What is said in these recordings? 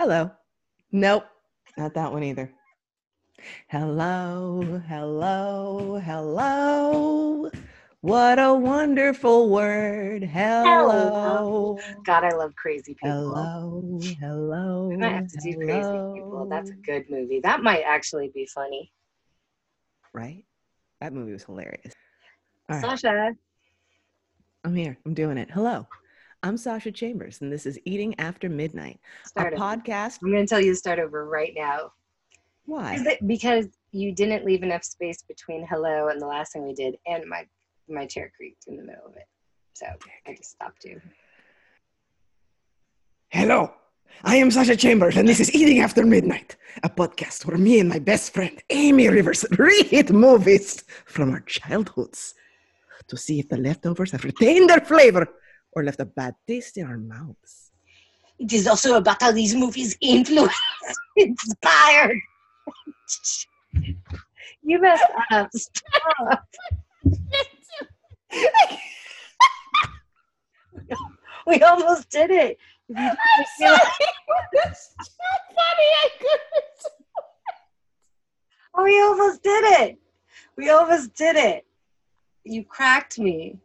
Hello. Nope, not that one either. Hello, hello, hello. What a wonderful word. Hello. God, I love crazy people. Hello, hello. We might have to do crazy people. That's a good movie. That might actually be funny. Right? That movie was hilarious. All right, Sasha. I'm here. I'm doing it. Hello. I'm Sasha Chambers, and this is Eating After Midnight, Start a over. podcast. I'm going to tell you to start over right now. Why? Is it because you didn't leave enough space between hello and the last thing we did, and my my chair creaked in the middle of it. So I just stopped you. Hello, I am Sasha Chambers, and this is Eating After Midnight, a podcast where me and my best friend Amy Rivers reheat movies from our childhoods to see if the leftovers have retained their flavor or left a bad taste in our mouths. It is also about how these movies influence, inspired. you messed up. Stop. we almost did it. If you didn't feel like- Oh, we almost did it. We almost did it. You cracked me.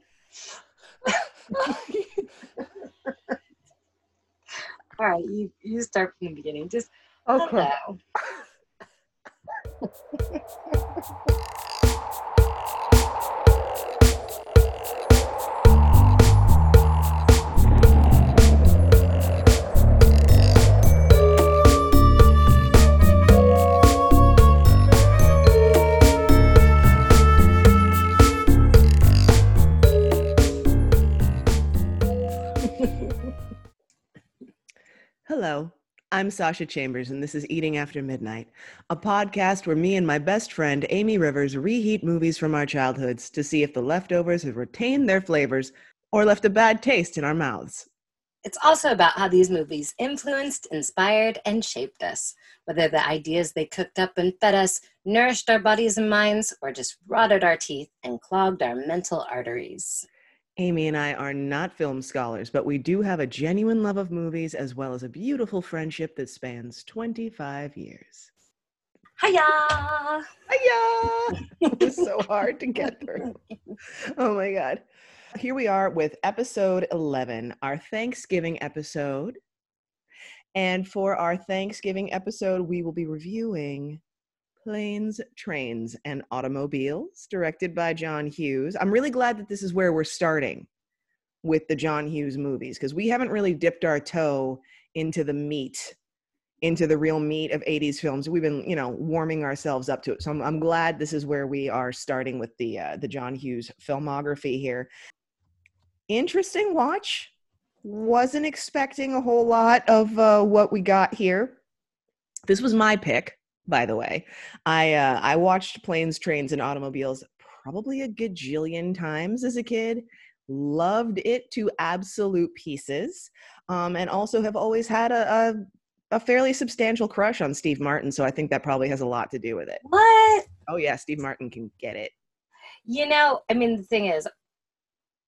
All right, you, you start from the beginning. Just Oh, hello. I'm Sasha Chambers, and this is Eating After Midnight, a podcast where me and my best friend Amy Rivers reheat movies from our childhoods to see if the leftovers have retained their flavors or left a bad taste in our mouths. It's also about how these movies influenced, inspired, and shaped us. Whether the ideas they cooked up and fed us nourished our bodies and minds, or just rotted our teeth and clogged our mental arteries. Amy and I are not film scholars, but we do have a genuine love of movies as well as a beautiful friendship that spans 25 years. Hiya! Hiya! It was so hard to get through. Oh my God. Here we are with episode 11, our Thanksgiving episode. And for our Thanksgiving episode, we will be reviewing Planes, Trains, and Automobiles, directed by John Hughes. I'm really glad that this is where we're starting with the John Hughes movies because we haven't really dipped our toe into the meat into the real meat of 80s films. We've been you know warming ourselves up to it. So i'm, I'm glad this is where we are starting with the uh, the john hughes filmography here. Interesting watch. Wasn't expecting a whole lot of uh, what we got here. This was my pick by the way i uh, i watched planes trains and automobiles probably a gajillion times as a kid loved it to absolute pieces um, and also have always had a, a a fairly substantial crush on Steve Martin, so I think that probably has a lot to do with it. What? Oh yeah, Steve Martin can get it. You know, I mean, the thing is,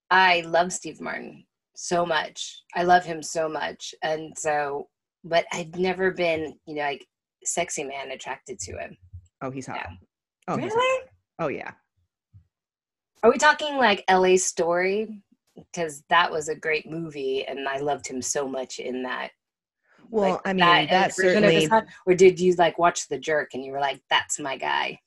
I love Steve Martin so much. I love him so much. And so, but I've never been, you know, like sexy man attracted to him. Oh, he's hot. Yeah. Oh, he's hot. really? oh yeah. Are we talking like LA Story? Because that was a great movie and I loved him so much in that. Well, Like, I mean, that, that, version of his certainly. hot- Or did you like watch The Jerk and you were like, that's my guy?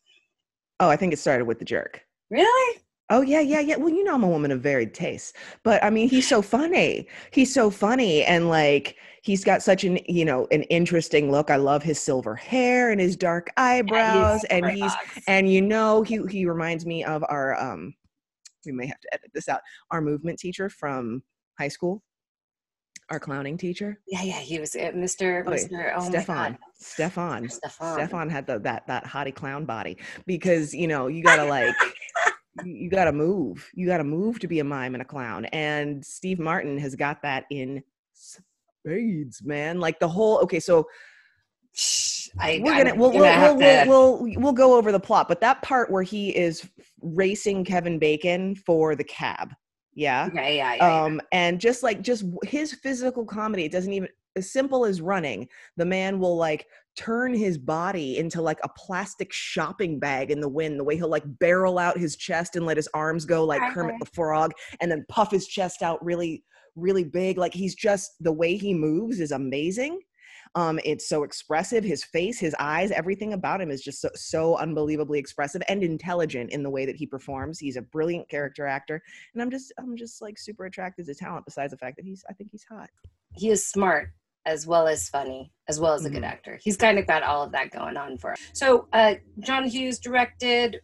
Oh, I think it started with the jerk. Really? Oh yeah, yeah, yeah. Well, you know I'm a woman of varied tastes, but I mean he's so funny. He's so funny and like he's got such an you know an interesting look. I love his silver hair and his dark eyebrows, and super he's and you know he he reminds me of our um we may have to edit this out our movement teacher from high school, our clowning teacher, Yeah, yeah, he was uh, Mr. Oh. Mr. Oh Stefan. Stefan. Stefan. Stefan had the, that that hottie clown body because you know you gotta like you gotta move you gotta move to be a mime and a clown and Steve Martin has got that in spades man like the whole okay so I, we're gonna we'll gonna we'll, we'll, we'll we'll we'll go over the plot but that part where he is racing Kevin Bacon for the cab Yeah. Okay, yeah, yeah, yeah. Um, and just like just his physical comedy, it doesn't even as simple as running. The man will like turn his body into like a plastic shopping bag in the wind. The way he'll like barrel out his chest and let his arms go like Kermit the Frog, and then puff his chest out really, really big. Like he's just the way he moves is amazing. Um, it's so expressive. His face, his eyes, everything about him is just so, so unbelievably expressive and intelligent in the way that he performs. He's a brilliant character actor, and I'm just, I'm just like super attracted to talent. Besides the fact that he's, I think he's hot. he is smart as well as funny as well as a good Mhm. actor he's kind of got all of that going on for him so uh, john hughes directed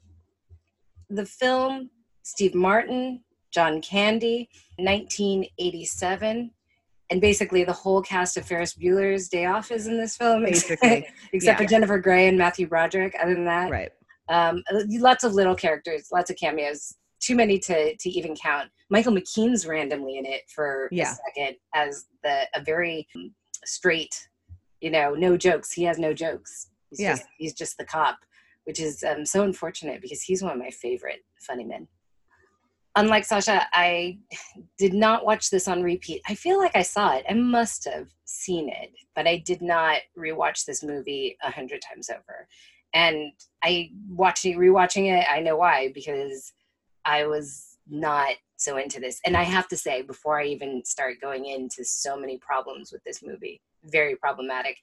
the film steve martin john candy 1987 and basically the whole cast of ferris bueller's day off is in this film Basically, except yeah. for jennifer grey and matthew broderick other than that right? um, lots of little characters, lots of cameos. Too many to to even count. Michael McKean's randomly in it for Yeah. a second as the a very um, straight, you know, no jokes. He has no jokes. He's Yeah. just he's just the cop, which is um, so unfortunate because he's one of my favorite funny men. Unlike Sasha, I did not watch this on repeat. I feel like I saw it. I must have seen it, but I did not rewatch this movie a hundred times over and I watching rewatching it, I know why because I was not so into this. And I have to say, before I even start going into so many problems with this movie, very problematic.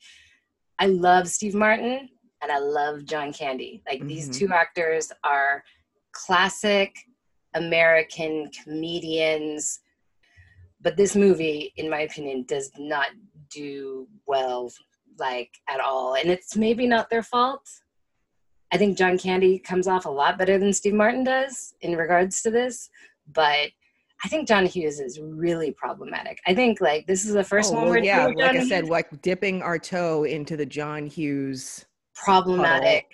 I love Steve Martin and I love John Candy. Like these Mhm. two actors are classic American comedians. But this movie, in my opinion, does not do well like at all. And it's maybe not their fault. I think John Candy comes off a lot better than Steve Martin does in regards to this, but I think John Hughes is really problematic. I think like this is the first Oh, one where yeah, like I said, Hughes- like dipping our toe into the John Hughes problematic.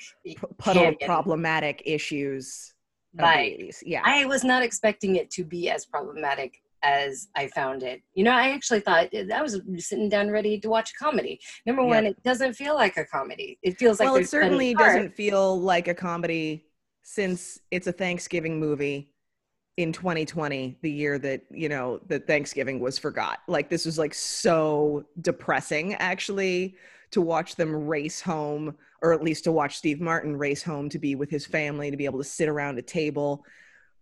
puddle of problematic issues of the 80s. Yeah. I was not expecting it to be as problematic as I found it. You know, I actually thought eh, I was sitting down ready to watch a comedy. Number one, it doesn't feel like a comedy. It feels like well, it certainly doesn't feel like a comedy since it's a Thanksgiving movie in 2020, the year that, you know, that Thanksgiving was forgot. Like this was like so depressing actually to watch them race home or at least to watch Steve Martin race home to be with his family, to be able to sit around a table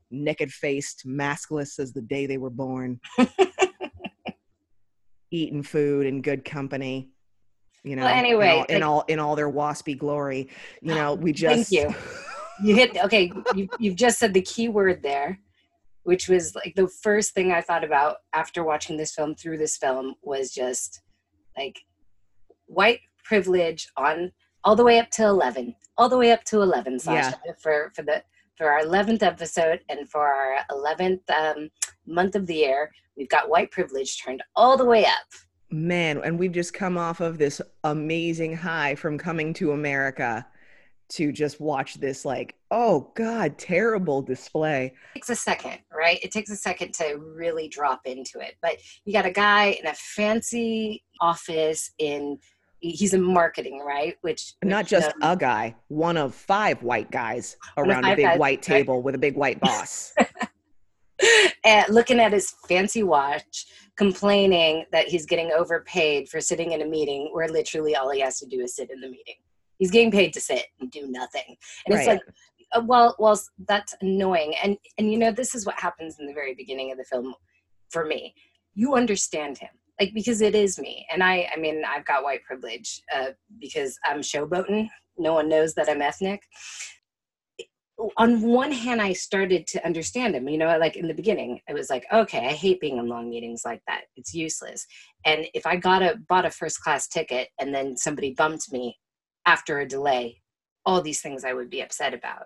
naked faced, maskless as the day they were born, eating food in good company. You know, Well, in anyway, all- in all in all their waspy glory. You know, we Thank just you. you hit okay you, you've just said the key word there which was like the first thing i thought about after watching this film through this film was just like white privilege on all the way up to 11 all the way up to 11 Sasha, for for the for our 11th episode and for our 11th um, month of the year we've got white privilege turned all the way up man, and we've just come off of this amazing high from coming to America to just watch this like, oh God, terrible display. It takes a second, right? It takes a second to really drop into it. But you got a guy in a fancy office in he's in marketing, right? Which Not which, just um, a guy, one of five white guys around a big guys, white right. table with a big white boss. and looking at his fancy watch, complaining that he's getting overpaid for sitting in a meeting where literally all he has to do is sit in the meeting. He's getting paid to sit and do nothing. And it's like uh, well well that's annoying and and you know this is what happens in the very beginning of the film for me you understand him like because it is me and i i mean i've got white privilege uh, because i'm showboating. No one knows that i'm ethnic. On one hand i started to understand him you know like in the beginning it was like okay i hate being in long meetings like that. It's useless. And if i got a bought a first class ticket and then somebody bumped me after a delay all these things i would be upset about.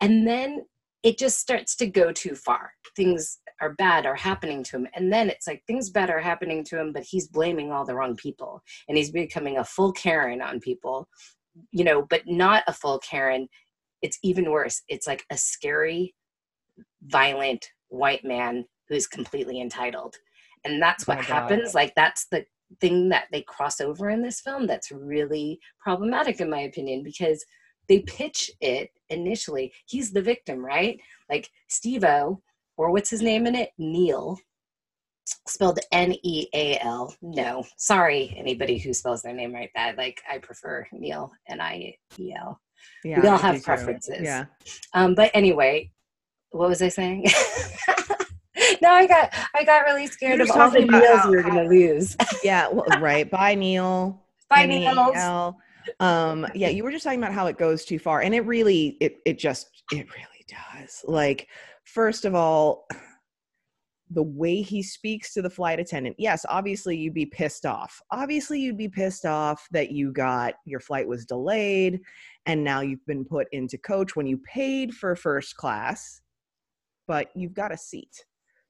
And then it just starts to go too far. Things are bad are happening to him. And then it's like things bad are happening to him but he's blaming all the wrong people. And he's becoming a full karen on people you know but not a full karen. It's even worse. It's like a scary violent white man who's completely entitled. And that's oh what My God. happens. Like that's the thing that they cross over in this film that's really problematic in my opinion because they pitch it initially. He's the victim right? Like steve-o or what's his name in it? Neal. Spelled N E A L. No, sorry, anybody who spells their name right. That like I prefer Neil N I E L. Yeah, we all have do too. preferences. Yeah. Um, but anyway, what was I saying? no, I got I got really scared of all the Neils we were gonna lose. Yeah. Well, right. Bye, Neil. Bye, Neil. Um, yeah, you were just talking about how it goes too far. And it really, it it just it really does. Like, first of all, the way he speaks to the flight attendant, yes, obviously you'd be pissed off. Obviously, you'd be pissed off that you got your flight was delayed and now you've been put into coach when you paid for first class, but you've got a seat.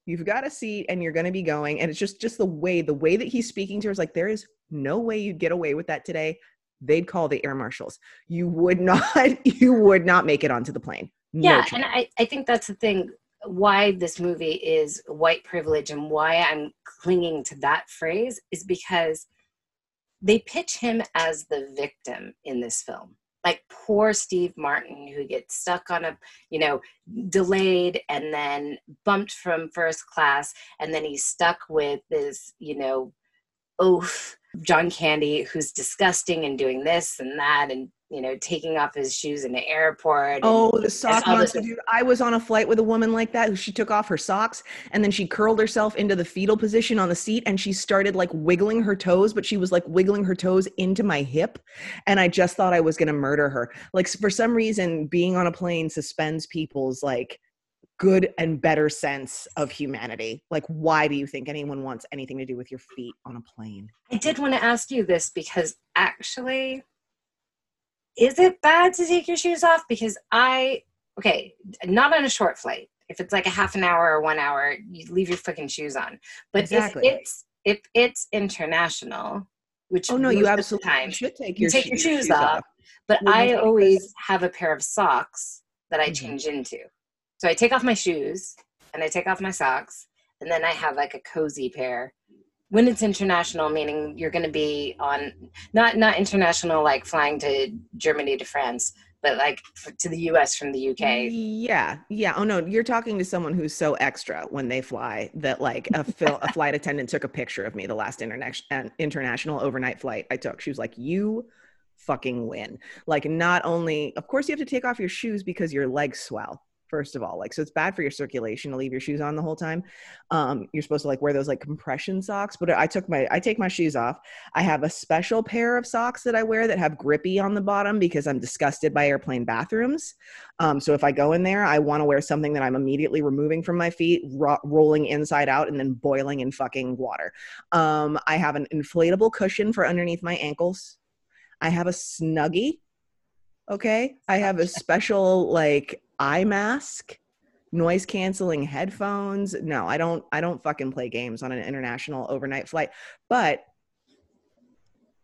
You've got a seat and you're going to be going and it's just just the way the way that he's speaking to her is like there is no way you'd get away with that today. They'd call the air marshals. You would not you would not make it onto the plane. No yeah, chance. and I, I think that's the thing why this movie is white privilege and why I'm clinging to that phrase is because they pitch him as the victim in this film. Like poor Steve Martin, who gets stuck on a, you know, delayed and then bumped from first class, and then he's stuck with this, you know, oaf John Candy, who's disgusting and doing this and that, and you know, taking off his shoes in the airport. and- Oh, the sock monster, dude. I was on a flight with a woman like that who she took off her socks and then she curled herself into the fetal position on the seat and she started like wiggling her toes, but she was like wiggling her toes into my hip. And I just thought I was going to murder her. Like, for some reason, being on a plane suspends people's like good and better sense of humanity. Like, why do you think anyone wants anything to do with your feet on a plane? I did want to ask you this because actually, is it bad to take your shoes off? Because I, okay, not on a short flight. If it's like a half an hour or one hour, you leave your fucking shoes on. But Exactly. if it's if it's international, which Oh, no, you absolutely time, should take you your, take sho- your shoes off. but Well, I always have a pair of socks that I Mhm. change into. So I take off my shoes and I take off my socks, and then I have like a cozy pair. When it's international, meaning you're going to be on not not international like flying to Germany to France, but like to the U.S. from the U.K. Yeah, yeah. Oh no, you're talking to someone who's so extra when they fly that like a fil- a flight attendant took a picture of me the last international international overnight flight I took. She was like, "You fucking win." Like not only, of course, you have to take off your shoes because your legs swell. First of all, like so it's bad for your circulation to leave your shoes on the whole time. Um, you're supposed to like wear those like compression socks, but I took my I take my shoes off. I have a special pair of socks that I wear that have grippy on the bottom because I'm disgusted by airplane bathrooms. Um, so if I go in there, I want to wear something that I'm immediately removing from my feet, ro- rolling inside out, and then boiling in fucking water. Um, I have an inflatable cushion for underneath my ankles. I have a snuggie. Okay. I have a special like eye mask, noise canceling headphones. No, I don't. I don't fucking play games on an international overnight flight. But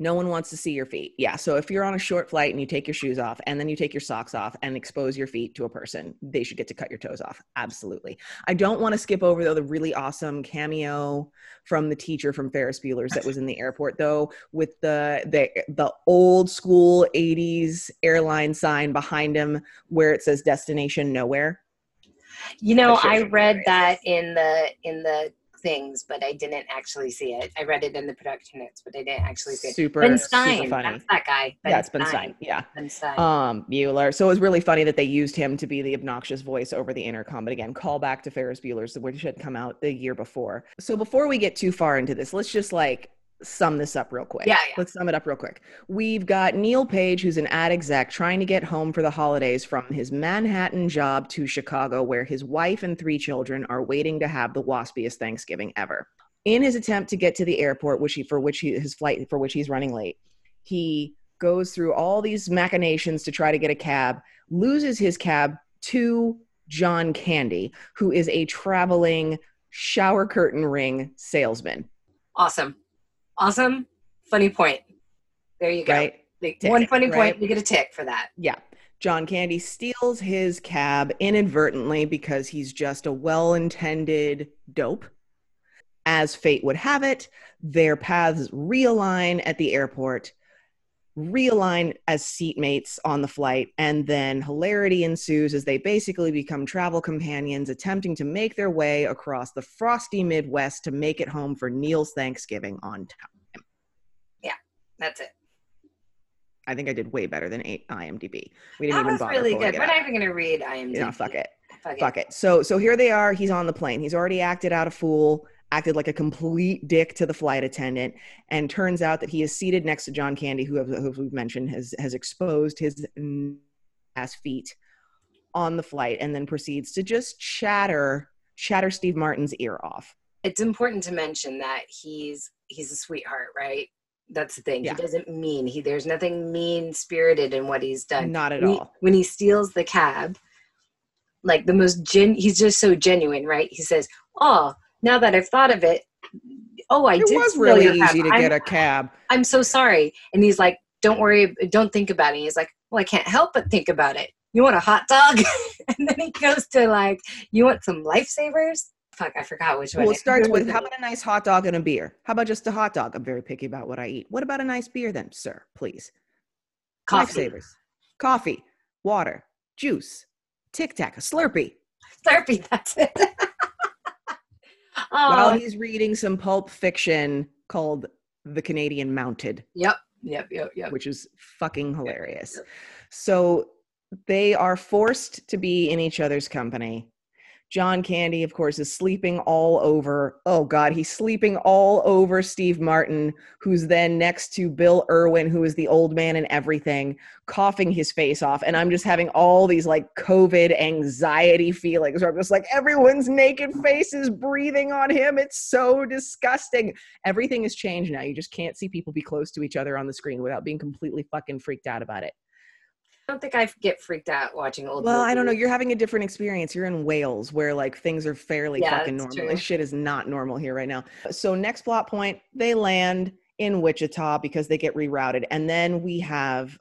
no one wants to see your feet. Yeah. So if you're on a short flight and you take your shoes off and then you take your socks off and expose your feet to a person, they should get to cut your toes off. Absolutely. I don't want to skip over though the really awesome cameo from the teacher from Ferris Bueller's that was in the airport though with the the the old school 80s airline sign behind him where it says destination nowhere. You know, I read that in the in the things, but I didn't actually see it. I read it in the production notes, but I didn't actually see it. Super, Ben super Stein, funny. that's that guy. yeah, it's Ben Stein. Yeah. Ben Stein. um Bueller. So it was really funny that they used him to be the obnoxious voice over the intercom. But again, call back to Ferris Bueller's, which had come out the year before. So before we get too far into this, let's just like sum this up real quick. Yeah, yeah. Let's sum it up real quick. We've got Neal Page, who's an ad exec trying to get home for the holidays from his Manhattan job to Chicago, where his wife and three children are waiting to have the waspiest Thanksgiving ever. In his attempt to get to the airport, which he for which he his flight for which he's running late, he goes through all these machinations to try to get a cab, loses his cab to John Candy, who is a traveling shower curtain ring salesman. awesome. Awesome. Funny point. There you go. Right? Like, Tick, one funny right? point, we get a tick for that. Yeah. John Candy steals his cab inadvertently because he's just a well intended dope. As fate would have it, their paths realign at the airport. Realign as seatmates on the flight, and then hilarity ensues as they basically become travel companions, attempting to make their way across the frosty Midwest to make it home for Neal's Thanksgiving on time. Yeah, that's it. I think I did way better than eight IMDb. We didn't That even was bother really good. it We're not even gonna read IMDb. Yeah, fuck it. Fuck it. Fuck it. So so here they are. He's on the plane. He's already acted out a fool, acted like a complete dick to the flight attendant, and turns out that he is seated next to John Candy, who, who we've mentioned has has exposed his ass feet on the flight, and then proceeds to just chatter chatter Steve Martin's ear off. It's important to mention that he's he's a sweetheart, right? That's the thing. Yeah. He doesn't mean he. There's nothing mean spirited in what he's done. Not at when he, all. when he steals the cab, like the most gen. He's just so genuine, right? He says, "Oh, now that I've thought of it, oh, I It did was steal really easy to I'm- get a cab. I'm so sorry. And he's like, don't worry, don't think about it. He's like, well, I can't help but think about it. You want a hot dog? and then he goes to like, you want some lifesavers? Fuck, I forgot which one. Well, it starts with how about a nice hot dog and a beer? How about just a hot dog? I'm very picky about what I eat. What about a nice beer then, sir? Please. coffee. Lifesavers. Coffee, water, juice, Tic Tac, a Slurpee. Slurpee, that's it. While oh, he's reading some pulp fiction called The Canadian Mounted, yep, yep, yep, yep. which is fucking hilarious. So they are forced to be in each other's company. John Candy, of course, is sleeping all over. Oh God, he's sleeping all over Steve Martin, who's then next to Bill Erwin, who is the old man and everything, coughing his face off. And I'm just having all these like COVID anxiety feelings where I'm just like, everyone's naked faces breathing on him. It's so disgusting. Everything has changed now. You just can't see people be close to each other on the screen without being completely fucking freaked out about it. I don't think I get freaked out watching old. Well, I don't know. You're having a different experience. You're in Wales where like things are fairly Yeah, fucking normal. true. This shit is not normal here right now. So next plot point, they land in Wichita because they get rerouted. And then we have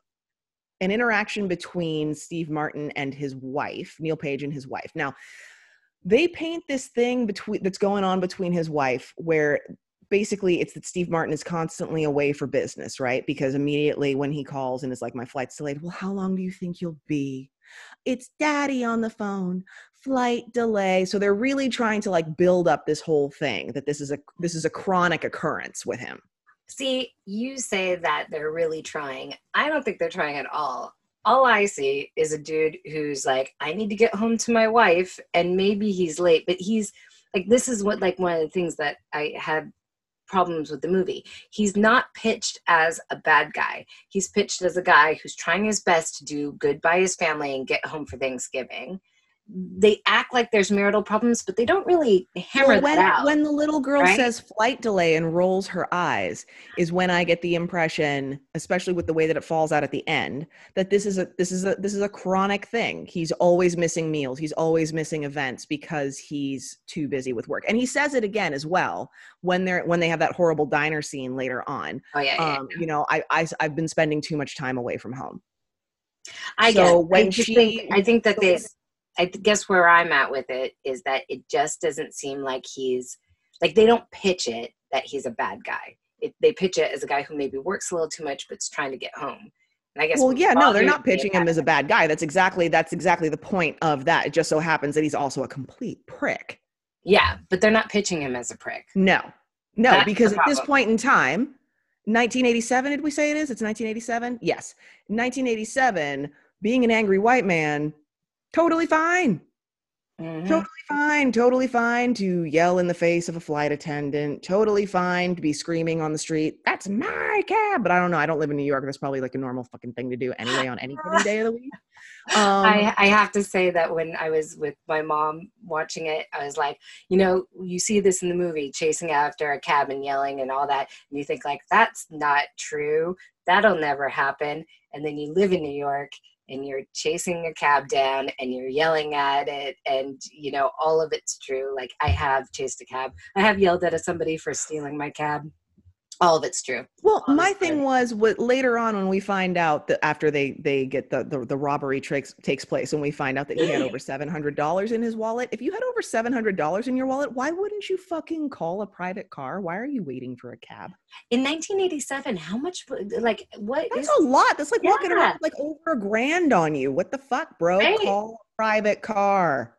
an interaction between Steve Martin and his wife, Neal Page and his wife. Now, they paint this thing between that's going on between his wife where basically it's that Steve Martin is constantly away for business, right? Because immediately when he calls and is like, My flight's delayed, well, how long do you think you'll be? It's daddy on the phone, flight delay. So they're really trying to like build up this whole thing that this is a this is a chronic occurrence with him. See, you say that they're really trying. I don't think they're trying at all. All I see is a dude who's like, I need to get home to my wife, and maybe he's late, but he's like, this is what like one of the things that I had problems with the movie. He's not pitched as a bad guy. He's pitched as a guy who's trying his best to do good by his family and get home for Thanksgiving. They act like there's marital problems, but they don't really hammer Well, when, that out. when the little girl right? says flight delay and rolls her eyes is when I get the impression, especially with the way that it falls out at the end, that this is a this is a this is a chronic thing. He's always missing meals. He's always missing events because he's too busy with work. And he says it again as well when they're when they have that horrible diner scene later on. oh yeah, yeah, Um, you know, I, I I've been spending too much time away from home. I So guess. when I she- think I think that they. I guess where I'm at with it is that it just doesn't seem like he's like they don't pitch it that he's a bad guy. It, they pitch it as a guy who maybe works a little too much but's trying to get home. And I guess Well, yeah, no, they're not pitching him as a bad guy. That's exactly that's exactly the point of that. It just so happens that he's also a complete prick. Yeah, but they're not pitching him as a prick. No, no, That's because at this point in time, 1987, did we say it is? It's 1987? Yes. 1987, being an angry white man, totally fine. Mhm. Totally fine. Totally fine to yell in the face of a flight attendant. Totally fine to be screaming on the street, that's my cab. But I don't know. I don't live in New York. That's probably like a normal fucking thing to do anyway on any given day of the week. Um, I, I have to say that when I was with my mom watching it, I was like, you know, you see this in the movie, chasing after a cab and yelling and all that, and you think like that's not true. That'll never happen. And then you live in New York and you're chasing a cab down and you're yelling at it, and you know all of it's true. Like I have chased a cab. I have yelled at somebody for stealing my cab. All of it's true. Well, my thing was what later on when we find out that after they they get the the, the robbery takes takes place and we find out that he had over seven hundred dollars in his wallet. If you had over seven hundred dollars in your wallet, why wouldn't you fucking call a private car? Why are you waiting for a cab? In 1987, how much? Like what? That's is- a lot. That's like walking around like over a grand on you. What the fuck, bro? Right. Call a private car.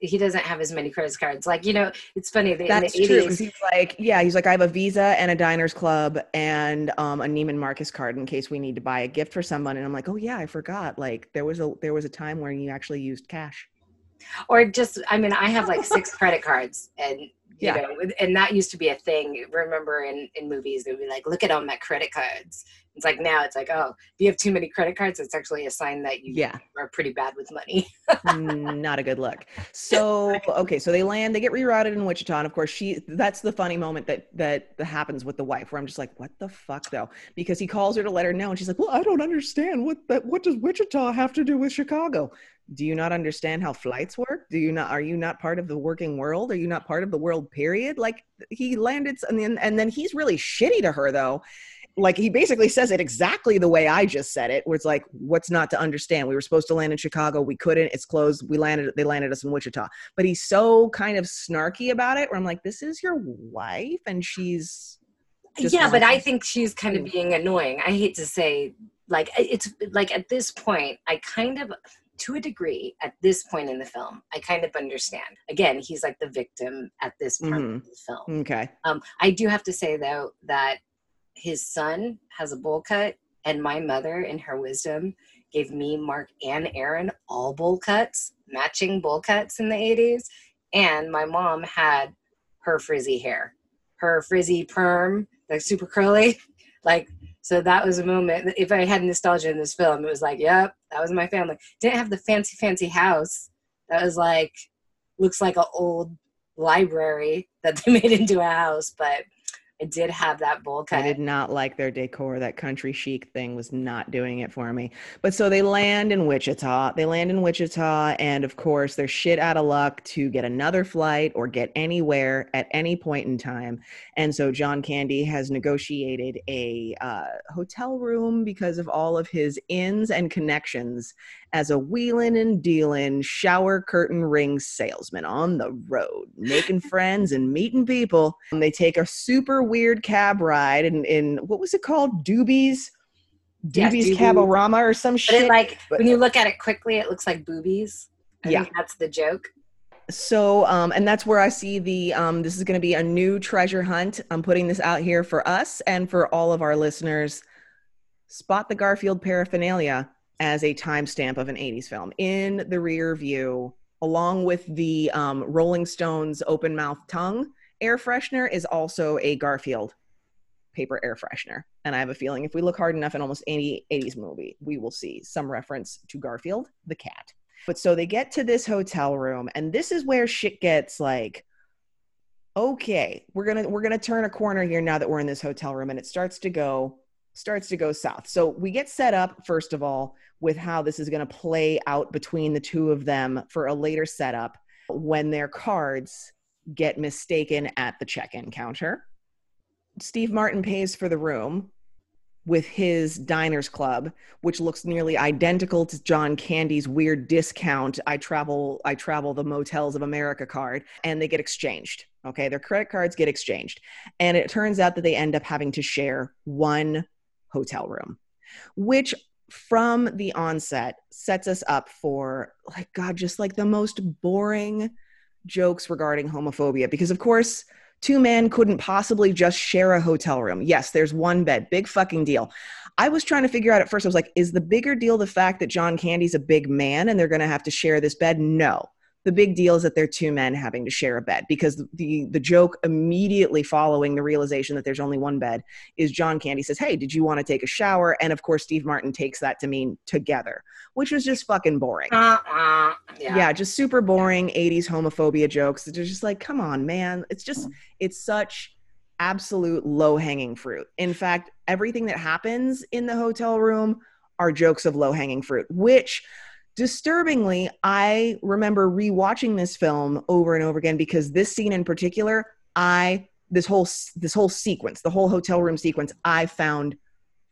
He doesn't have as many credit cards. Like you know, it's funny. that That's in the true 80s, he's like, yeah, he's like, I have a Visa and a Diners Club and um, a Neiman Marcus card in case we need to buy a gift for someone. And I'm like, oh yeah, I forgot. Like there was a there was a time where you actually used cash. or just i mean i have like six credit cards and you Yeah. know and that used to be a thing remember in in movies they'd be like look at all my credit cards it's like now it's like oh if you have too many credit cards it's actually a sign that you Yeah, are pretty bad with money not a good look. So okay, so they land, they get rerouted in Wichita, and of course she. That's the funny moment that that happens with the wife, where I'm just like, what the fuck though? Because he calls her to let her know, and she's like, well, I don't understand what that. What does Wichita have to do with Chicago? Do you not understand how flights work? Do you not? Are you not part of the working world? Are you not part of the world? Period. Like he landed, and then and then he's really shitty to her though. Like he basically says it exactly the way I just said it, where it's like, what's not to understand? We were supposed to land in Chicago, we couldn't. It's closed. We landed. They landed us in Wichita. But he's so kind of snarky about it. Where I'm like, this is your wife, and she's yeah but i think she's kind of Mm. being annoying i hate to say like it's like at this point i kind of to a degree at this point in the film i kind of understand again he's like the victim at this point Mhm. in the film okay. Um, I do have to say though that his son has a bowl cut, and my mother, in her wisdom, gave me, Mark, and Aaron all bowl cuts, matching bowl cuts in the '80s, and my mom had her frizzy hair, her frizzy perm, like super curly, like. So that was a moment. If I had nostalgia in this film, it was like, yep, that was my family. Didn't have the fancy, fancy house. That was like, looks like an old library that they made into a house, but I did have that bowl cut. I did not like their decor. That country chic thing was not doing it for me. But so they land in Wichita. They land in Wichita, and of course, they're shit out of luck to get another flight or get anywhere at any point in time. And so John Candy has negotiated a uh, hotel room because of all of his ins and connections as a wheeling and dealing shower curtain ring salesman on the road, making friends and meeting people. And they take a super weird cab ride in, in what was it called? Doobies? Yeah, Doobies Doobie. Caborama or some but shit. it like but- when you look at it quickly, it looks like boobies. I Yeah. that's the joke. so um and that's where i see the um this is going to be a new treasure hunt i'm putting this out here for us and for all of our listeners spot the garfield paraphernalia as a timestamp of an 80s film in the rear view along with the um, rolling stones open mouth tongue air freshener is also a garfield paper air freshener and i have a feeling if we look hard enough in almost any 80s movie we will see some reference to garfield the cat but so they get to this hotel room, and this is where shit gets like, okay, we're gonna we're gonna turn a corner here now that we're in this hotel room, and it starts to go starts to go south. So we get set up first of all with how this is gonna play out between the two of them for a later setup when their cards get mistaken at the check-in counter. Steve Martin pays for the room with his diners club which looks nearly identical to John Candy's weird discount I travel I travel the motels of America card and they get exchanged okay their credit cards get exchanged and it turns out that they end up having to share one hotel room which from the onset sets us up for like god just like the most boring jokes regarding homophobia because of course two men couldn't possibly just share a hotel room yes there's one bed big fucking deal I was trying to figure out at first, I was like, is the bigger deal the fact that John Candy's a big man and they're going to have to share this bed? No. The big deal is that they're two men having to share a bed because the, the joke immediately following the realization that there's only one bed is John Candy says, Hey, did you want to take a shower? And of course, Steve Martin takes that to mean together, which was just fucking boring. Uh-uh. Yeah. Yeah, just super boring 80s homophobia jokes. They're just like, come on, man. It's just, mm-hmm. it's such absolute low hanging fruit. In fact, everything that happens in the hotel room are jokes of low hanging fruit, which disturbingly, I remember rewatching this film over and over again because this scene in particular, I this whole this whole sequence, the whole hotel room sequence, I found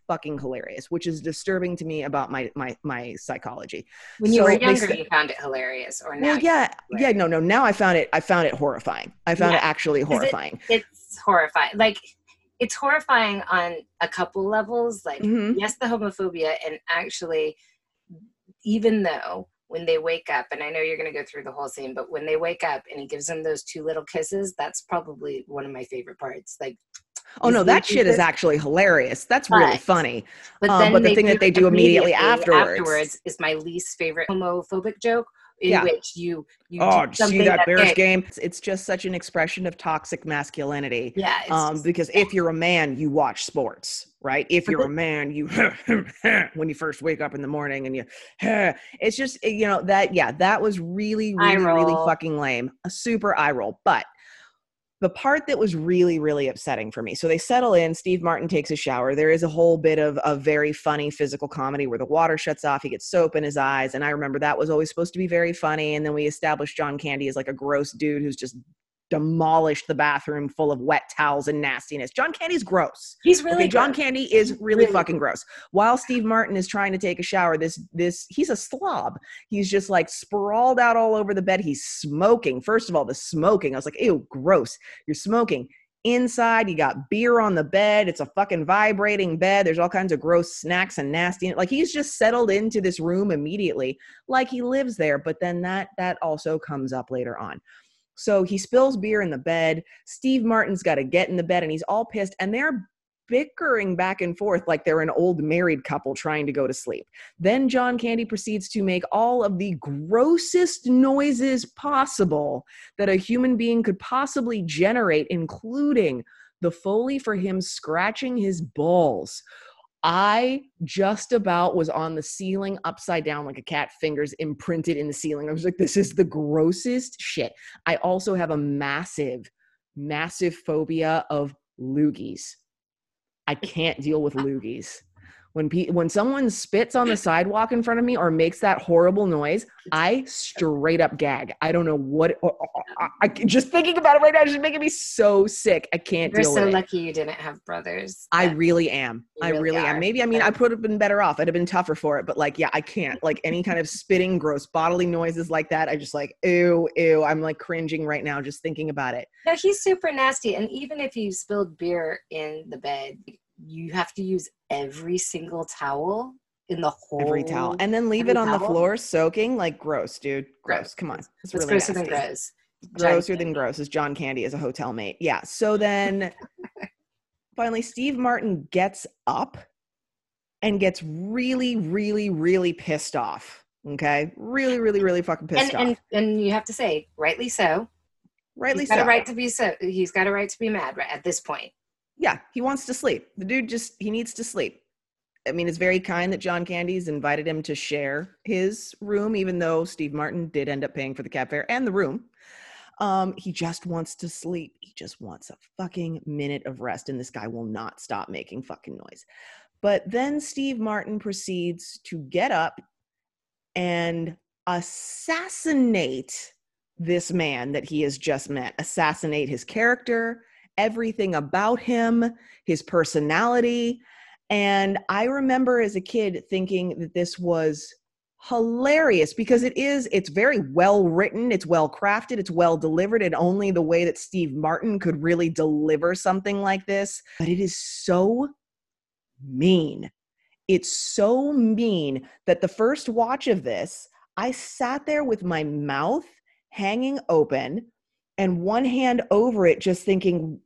fucking hilarious, which is disturbing to me about my my my psychology. When you So were younger, you found it hilarious, or now Well, yeah, yeah, no, no. Now I found it. I found it horrifying. I found Yeah. it actually it- horrifying. it's horrifying. Like it's horrifying on a couple levels. Like Mhm. yes, the homophobia, and actually, even though when they wake up, and I know you're going to go through the whole scene, but when they wake up and he gives them those two little kisses, that's probably one of my favorite parts. Like, Oh no, that shit is actually hilarious. That's really funny. but Um, then but the thing that they do immediately afterwards- is my least favorite homophobic joke, in Yeah. which you you Oh, see something that Bears game? It's, just such an expression of toxic masculinity. Yeah, Um, just- because if you're a man, you watch sports, right? If you're a man, you when you first wake up in the morning and you, it's just eh, you know that yeah, that was really really really fucking lame, a super eye roll. But the part that was really really upsetting for me, so they settle in. Steve Martin takes a shower. There is a whole bit of a very funny physical comedy where the water shuts off. He gets soap in his eyes, and I remember that was always supposed to be very funny. And then we established John Candy as like a gross dude who's just demolished the bathroom full of wet towels and nastiness. John Candy's gross. he's really okay, John. Candy is really, Really fucking gross. While Steve Martin is trying to take a shower, this this he's a slob. He's just like sprawled out all over the bed. He's smoking. First of all, the smoking. I was like, ew, gross. You're smoking. Inside, you got beer on the bed. It's a fucking vibrating bed. There's all kinds of gross snacks and nasty. Like he's just settled into this room immediately, like he lives there. But then that that also comes up later on. So he spills beer in the bed. Steve Martin's got to get in the bed and he's all pissed. And they're bickering back and forth like they're an old married couple trying to go to sleep. Then John Candy proceeds to make all of the grossest noises possible that a human being could possibly generate, including the Foley for him scratching his balls. I just about was on the ceiling upside down like a cat fingers imprinted in the ceiling. I was like, this is the grossest shit. I also have a massive, massive phobia of loogies. I can't deal with loogies. When pe- when someone spits on the sidewalk in front of me or makes that horrible noise, I straight up gag. I don't know what. I, I- just thinking about it right now is just making me so sick. I can't. You're so with it. lucky you didn't have brothers. I really am. I really really am. Maybe I mean I would have been better off. I'd have been tougher for it, but like yeah, I can't. Like any kind of spitting, gross bodily noises like that, I just like ew, ew. I'm like cringing right now just thinking about it. No, he's super nasty. And even if you spilled beer in the bed, you have to use every single towel in the whole Every towel, and then leave it on the floor soaking. Like gross, dude. Gross. Gross. Come on, it's It's really grosser nasty. than gross. grosser than gross is John Candy as a hotel mate. Yeah. So then finally, Steve Martin gets up and gets really, really, really pissed off. Okay. Really, really, really fucking pissed And, off. and and you have to say, rightly so. Rightly he's got so. a right to be so. He's got a right to be mad right at this point. Yeah. He wants to sleep. The dude just, he needs to sleep. I mean, it's very kind that John Candy's invited him to share his room, even though Steve Martin did end up paying for the cab fare and the room. Um, he just wants to sleep. He just wants a fucking minute of rest, and this guy will not stop making fucking noise. But then Steve Martin proceeds to get up and assassinate this man that he has just met, assassinate his character, everything about him, his personality. And I remember as a kid thinking that this was hilarious because it is it's very well written it's well crafted it's well delivered and only the way that steve martin could really deliver something like this but it is so mean it's so mean that the first watch of this i sat there with my mouth hanging open and one hand over it just thinking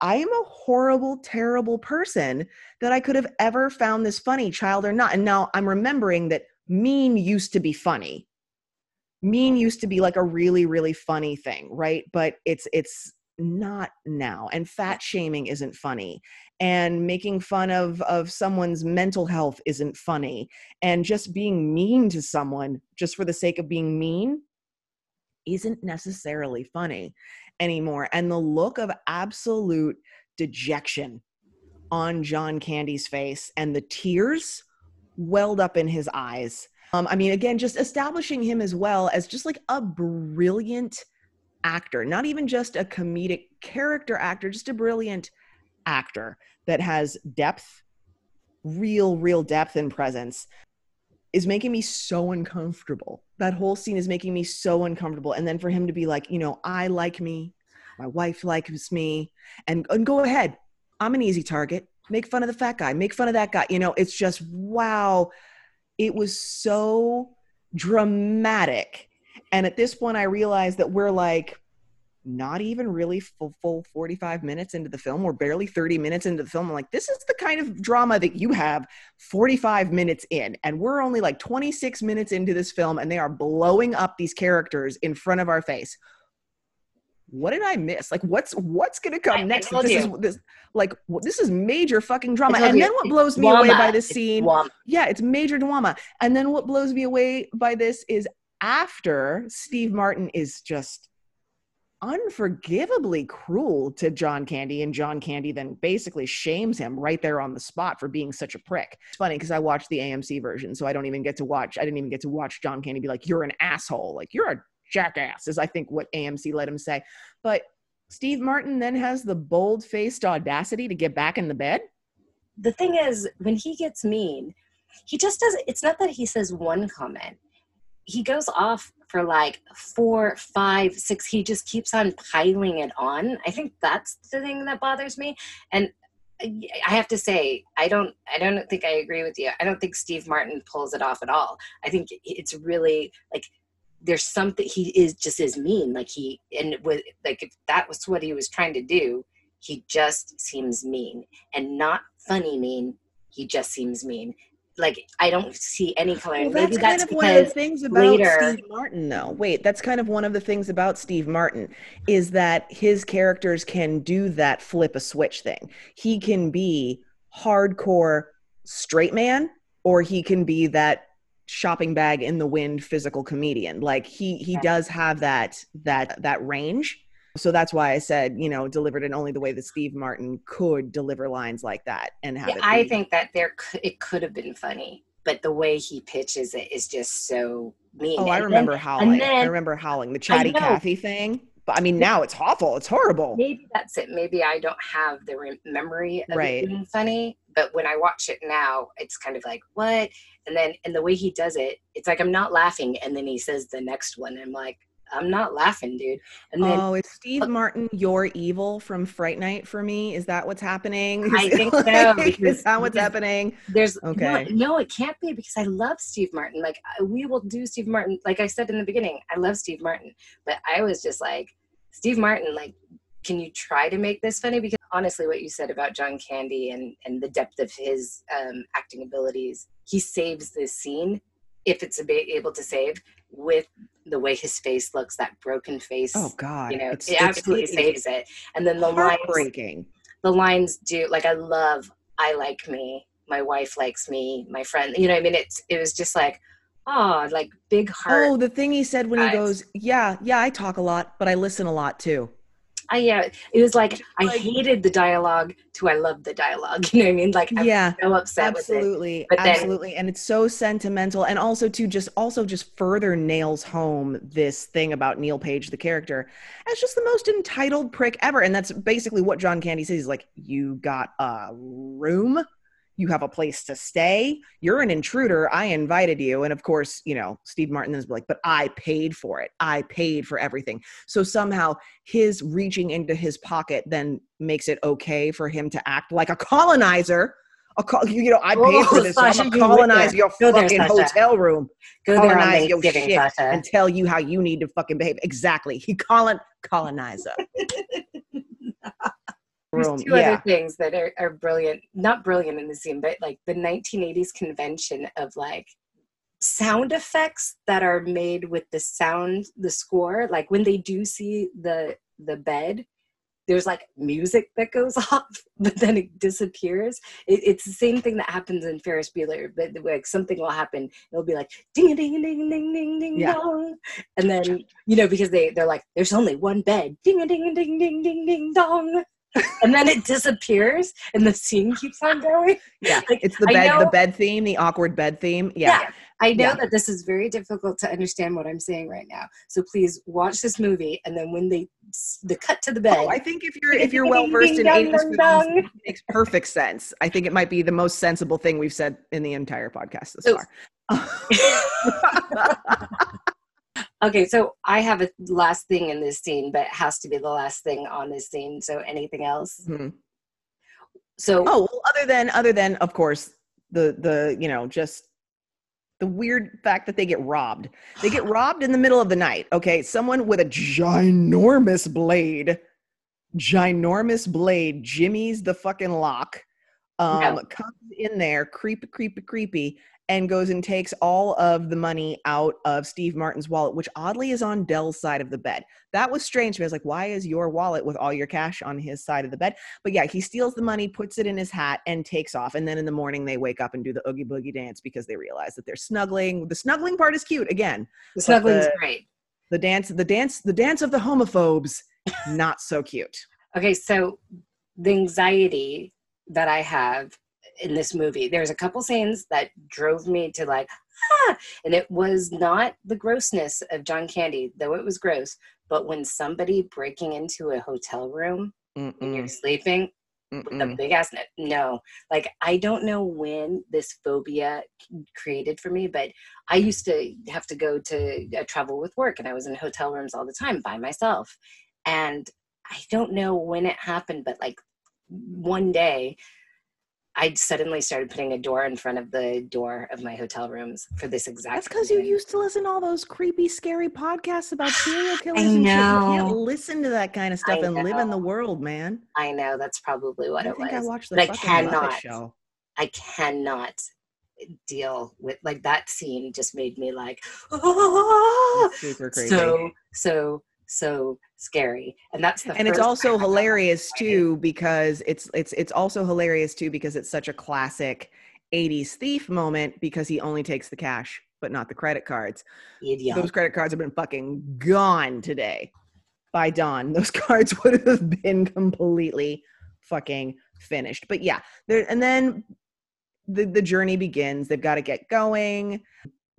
I- am a horrible, terrible person that I could have ever found this funny, child or not. And now I'm remembering that mean used to be funny. Mean mm-hmm. used to be like a really, really funny thing, right? But it's it's not now. And fat shaming isn't funny. And making fun of of someone's mental health isn't funny. And just being mean to someone just for the sake of being mean isn't necessarily funny anymore. And the look of absolute dejection on John Candy's face and the tears welled up in his eyes. Um, I mean, again, just establishing him as well as just like a brilliant actor, not even just a comedic character actor, just a brilliant actor that has depth, real, real depth and presence, is making me so uncomfortable. That whole scene is making me so uncomfortable. And then for him to be like, you know, I like me, my wife likes me, and, and go ahead. I'm an easy target. Make fun of the fat guy, make fun of that guy. You know, it's just wow. It was so dramatic. And at this point, I realized that we're like not even really full, full 45 minutes into the film. We're barely 30 minutes into the film. I'm like, this is the kind of drama that you have 45 minutes in. And we're only like 26 minutes into this film, and they are blowing up these characters in front of our face. What did I miss? Like, what's what's gonna come I- I next? told This is this like this is major fucking drama. I And you, then what it's blows me away by this scene drama. yeah, it's major drama. And then what blows me away by this is after Steve Martin is just unforgivably cruel to John Candy, and John Candy then basically shames him right there on the spot for being such a prick. It's funny because I watched the AMC version, so I don't even get to watch, I didn't even get to watch John Candy be like, You're an asshole. Like, you're a jackass, is I think what AMC let him say. But Steve Martin then has the bold faced audacity to get back in the bed. the thing is when he gets mean he just does it's not that he says one comment he goes off for like four five six he just keeps on piling it on. I think that's the thing that bothers me. And uh, i have to say i don't i don't think i agree with you. I don't think steve martin pulls it off at all. I think it's really like there's something he is just as mean. Like he and with like if that was what he was trying to do he just seems mean. And not funny mean he just seems mean like i don't see any color Well, that's, maybe kind that's of one of the things about later- Steve Martin, though. Wait, that's kind of one of the things about Steve Martin is that his characters can do that flip a switch thing. He can be hardcore straight man, or he can be that shopping bag in the wind physical comedian. Like he he Yeah. does have that that that range. So that's why I said, you know, delivered in only the way that Steve Martin could deliver lines like that and have Yeah, it. I think that there could, it could have been funny, but the way he pitches it is just so mean. Oh, I And then remember howling. I remember howling. The chatty. Cathy thing. But I mean, now it's awful. It's horrible. maybe that's it. Maybe I don't have the re- memory of Right. it being funny, but when I watch it now, it's kind of like what? And then and the way he does it, it's like I'm not laughing, and then he says the next one, and I'm like, I'm not laughing, dude. And then oh, is Steve Martin your evil from Fright Night for me? Is that what's happening? I think so, because- is that what's happening? there's Okay. no, no, it can't be because I love Steve Martin. Like I- we will do Steve Martin. Like I said in the beginning, I love Steve Martin, but I was just like, Steve Martin, like, can you try to make this funny? Because honestly, what you said about John Candy and and the depth of his um, acting abilities, he saves this scene if it's able to save with the way his face looks, that broken face. Oh God, you know, it's, it absolutely it's saves it. And then the lines the lines do like I love I like me, my wife likes me, my friend you know I mean it's it was just like oh like big heart Oh, the thing he said when he goes, "Yeah, yeah, I talk a lot, but I listen a lot too." I yeah it was like I hated the dialogue to I loved the dialogue you know what I mean? Like I'm yeah, so upset with it. absolutely then- absolutely and it's so sentimental and also to just also just further nails home this thing about neal page the character as just the most entitled prick ever and that's basically what john candy says he's like you got a room you have a place to stay. You're an intruder. I invited you. And of course you know steve martin is like but i paid for it. I paid for everything. So somehow his reaching into his pocket then makes it okay for him to act like a colonizer. A you know i paid Oh, for this Sasha, i'm you gonna colonize there. your Go fucking Sasha. hotel room. Go there colonize your shit Sasha. and tell you how you need to fucking behave. Exactly. He colon colonizer room two yeah other things that are, are brilliant, not brilliant in the scene, but like the 1980s convention of like sound effects that are made with the sound, the score. Like when they do see the the bed, there's like music that goes off, but then it disappears. It, it's the same thing that happens in Ferris Bueller, but like something will happen. It'll be like ding a ding a ding ding ding ding Yeah. dong, and then you know because they they're like there's only one bed, ding a ding a ding ding ding ding dong. and then it disappears and the scene keeps on going. Yeah, Like, it's the bed, the bed theme, the awkward bed theme. Yeah, I know Yeah. that this is very difficult to understand what I'm saying right now. So please watch this movie and then when they the cut to the bed. Oh, I think if you're if you're well versed in Ding, 80s dong, films, dong. it makes perfect sense. I think it might be the most sensible thing we've said in the entire podcast this So- oh. far. okay, so I have a last thing in this scene, but it has to be the last thing on this scene. So anything else? Mhm. So Oh, well, other than other than of course the the you know just the weird fact that they get robbed. They get robbed in the middle of the night. Okay, someone with a ginormous blade, ginormous blade, Jimmy's the fucking lock. Um, Yeah. comes in there, creepy, creepy, creepy, and goes and takes all of the money out of Steve Martin's wallet, which oddly is on Del's side of the bed. That was strange to me. I was like, why is your wallet with all your cash on his side of the bed? But yeah, he steals the money, puts it in his hat, and takes off. And then in the morning, they wake up and do the oogie boogie dance because they realize that they're snuggling. The snuggling part is cute. Again, the snuggling's the- great. the dance, the dance, the dance of the homophobes, not so cute. Okay, so the anxiety that I have in this movie, there's a couple scenes that drove me to like, ah, and it was not the grossness of John Candy, though it was gross, but when somebody breaking into a hotel room and you're Mm-mm, sleeping with a big ass net, no, like I don't know when this phobia created for me, but I used to have to go to uh, travel with work, and I was in hotel rooms all the time by myself, and I don't know when it happened, but like one day. I suddenly started putting a door in front of the door of my hotel rooms for this exact. That's because you used to listen to all those creepy, scary podcasts about serial killers and shit. You can't listen to that kind of I stuff and live in the world, man. I know that's probably what I it think was. I watched the but I cannot. show. I cannot deal with like that scene. Just made me like, It's super crazy. so so so scary. And that's the and it's also time I felt hilarious too because it's it's it's also hilarious too because it's such a classic 80s thief moment because he only takes the cash but not the credit cards. Idiot. Those credit cards have been fucking gone today. By dawn, those cards would have been completely fucking finished. But yeah, there and then the the journey begins. They've got to get going.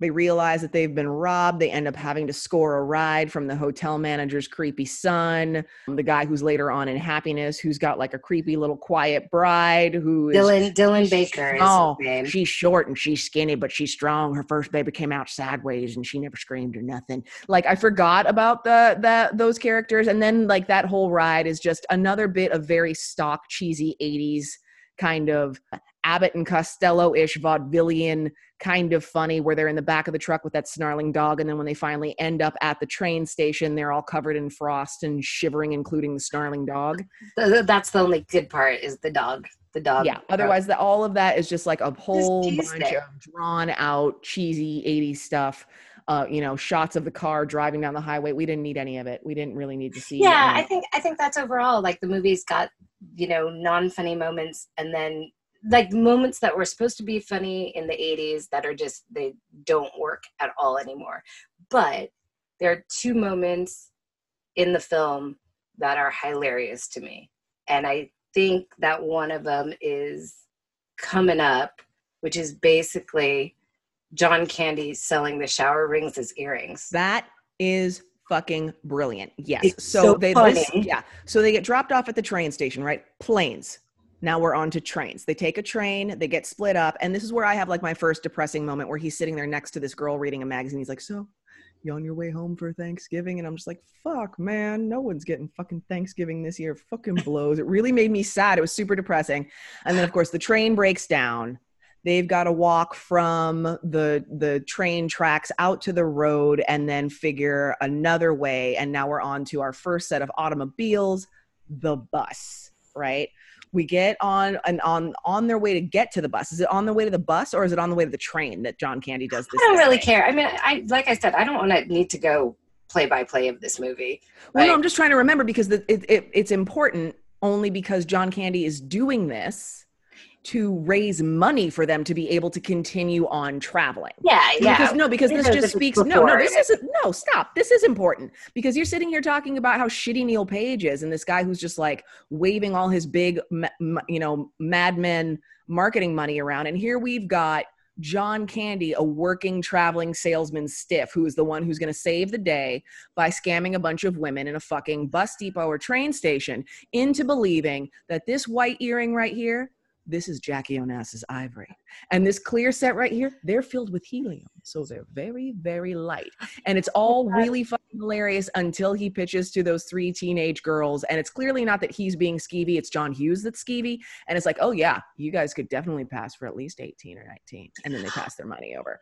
They realize that they've been robbed. They end up having to score a ride from the hotel manager's creepy son, um, the guy who's later on in Happiness, who's got like a creepy little quiet bride who Dylan Dylan Baker Oh, she's short and she's skinny, but she's strong. Her first baby came out sideways and she never screamed or nothing. Like I forgot about the that those characters. And then like that whole ride is just another bit of very stock cheesy 80s kind of Abbott and Costello-ish vaudevillian kind of funny where they're in the back of the truck with that snarling dog and then when they finally end up at the train station they're all covered in frost and shivering including the snarling dog Th- th- that's the only good part is the dog. The dog. yeah otherwise the, all of that is just like a whole bunch of drawn out cheesy 80s stuff uh you know shots of the car driving down the highway we didn't need any of it we didn't really need to see yeah i think i think that's overall like the movie's got you know non-funny moments and then like moments that were supposed to be funny in the 80s that are just they don't work at all anymore. But there are two moments in the film that are hilarious to me. And i think that one of them is coming up which is basically john candy selling the shower rings as earrings. That is fucking brilliant. Yes. So, so they yeah. So they get dropped off at the train station right? Planes now we're on to trains they take a train they get split up and this is where i have like my first depressing moment where he's sitting there next to this girl reading a magazine he's like so you on your way home for Thanksgiving? And I'm just like, fuck, man, no one's getting fucking Thanksgiving this year. Fucking blows. It really made me sad. It was super depressing. And then, of course, the train breaks down. They've got to walk from the the train tracks out to the road and then figure another way. And now we're on to our first set of automobiles, the bus, right? We get on and on on their way to get to the bus. Is it on the way to the bus or is it on the way to the train that John Candy does this? I don't really way? care. I mean, I like I said, I don't want to need to go play by play of this movie. Well, no, I'm just trying to remember because the, it, it, it's important only because John Candy is doing this to raise money for them to be able to continue on traveling. Yeah, yeah. Because no, because this just the speaks. No, no, this isn't. No, stop. This is important because you're sitting here talking about how shitty Neal Page is, and this guy who's just like waving all his big, you know, Mad Men marketing money around, and here we've got John Candy, a working traveling salesman stiff, who is the one who's going to save the day by scamming a bunch of women in a fucking bus depot or train station into believing that this white earring right here, this is Jackie Onassis ivory. And this clear set right here, they're filled with helium. So they're very, very light. And it's all really fucking hilarious until he pitches to those three teenage girls. And it's clearly not that he's being skeevy, it's John Hughes that's skeevy. And it's like, oh yeah, you guys could definitely pass for at least 18 or 19. And then they pass their money over.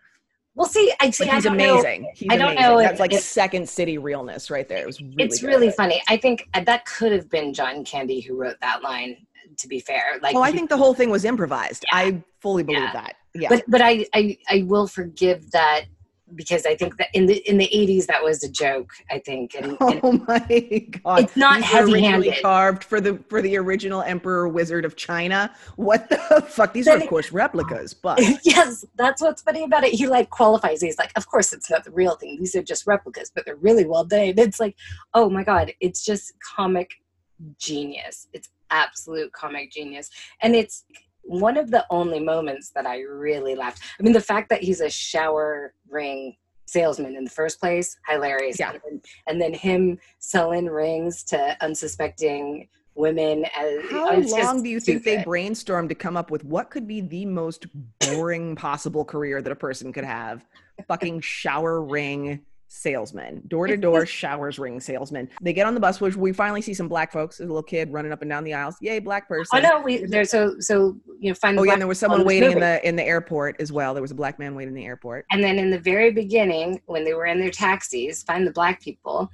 Well, see, I see. I he's know. amazing. He's I don't amazing. know if- That's like second city realness right there. It was really it's good. really funny. I think that could have been John Candy who wrote that line. To be fair, like, Oh, I think the whole thing was improvised. Yeah. I fully believe Yeah. that. Yeah. but but I, I I will forgive that because I think that in the in the eighties that was a joke. I think, and, oh and Oh my god! It's not originally heavy-handed. carved for the for the original Emperor Wizard of China. What the fuck? These are of course replicas, but yes, that's what's funny about it. He like qualifies. He's like, of course, it's not the real thing. These are just replicas, but they're really well done. It's like, oh my god, it's just comic genius. It's absolute comic genius, and it's one of the only moments that I really laughed. I mean, the fact that he's a shower ring salesman in the first place, hilarious. Yeah. And, then- and then him selling rings to unsuspecting women. As, how long do you think they brainstormed to come up with what could be the most boring possible career that a person could have? Fucking shower ring salesman, door to door showers ring salesmen. They get on the bus, which we finally see some black folks. A little kid running up and down the aisles. Yay, black oh, person. Oh no, we there's so so you know find Oh yeah, and there was someone waiting in the in the airport as well. There was a black man waiting in the airport. And then in the very beginning, when they were in their taxis, find the black people.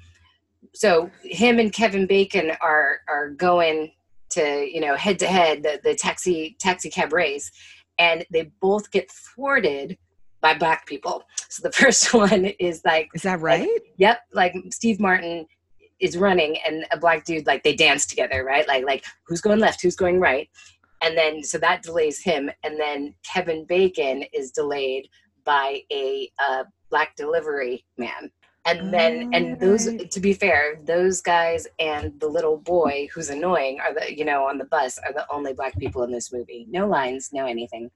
So him and Kevin Bacon are are going to you know head to head the the taxi taxi cab race, and they both get thwarted by black people. So the first one is like Is that right? Yep, like Steve Martin is running and a black dude like they dance together, right? Like like who's going left, who's going right. And then so that delays him and then Kevin Bacon is delayed by a uh, black delivery man. And then and those Alright. to be fair, those guys and the little boy who's annoying are the you know on the bus are the only black people in this movie. No lines, no anything.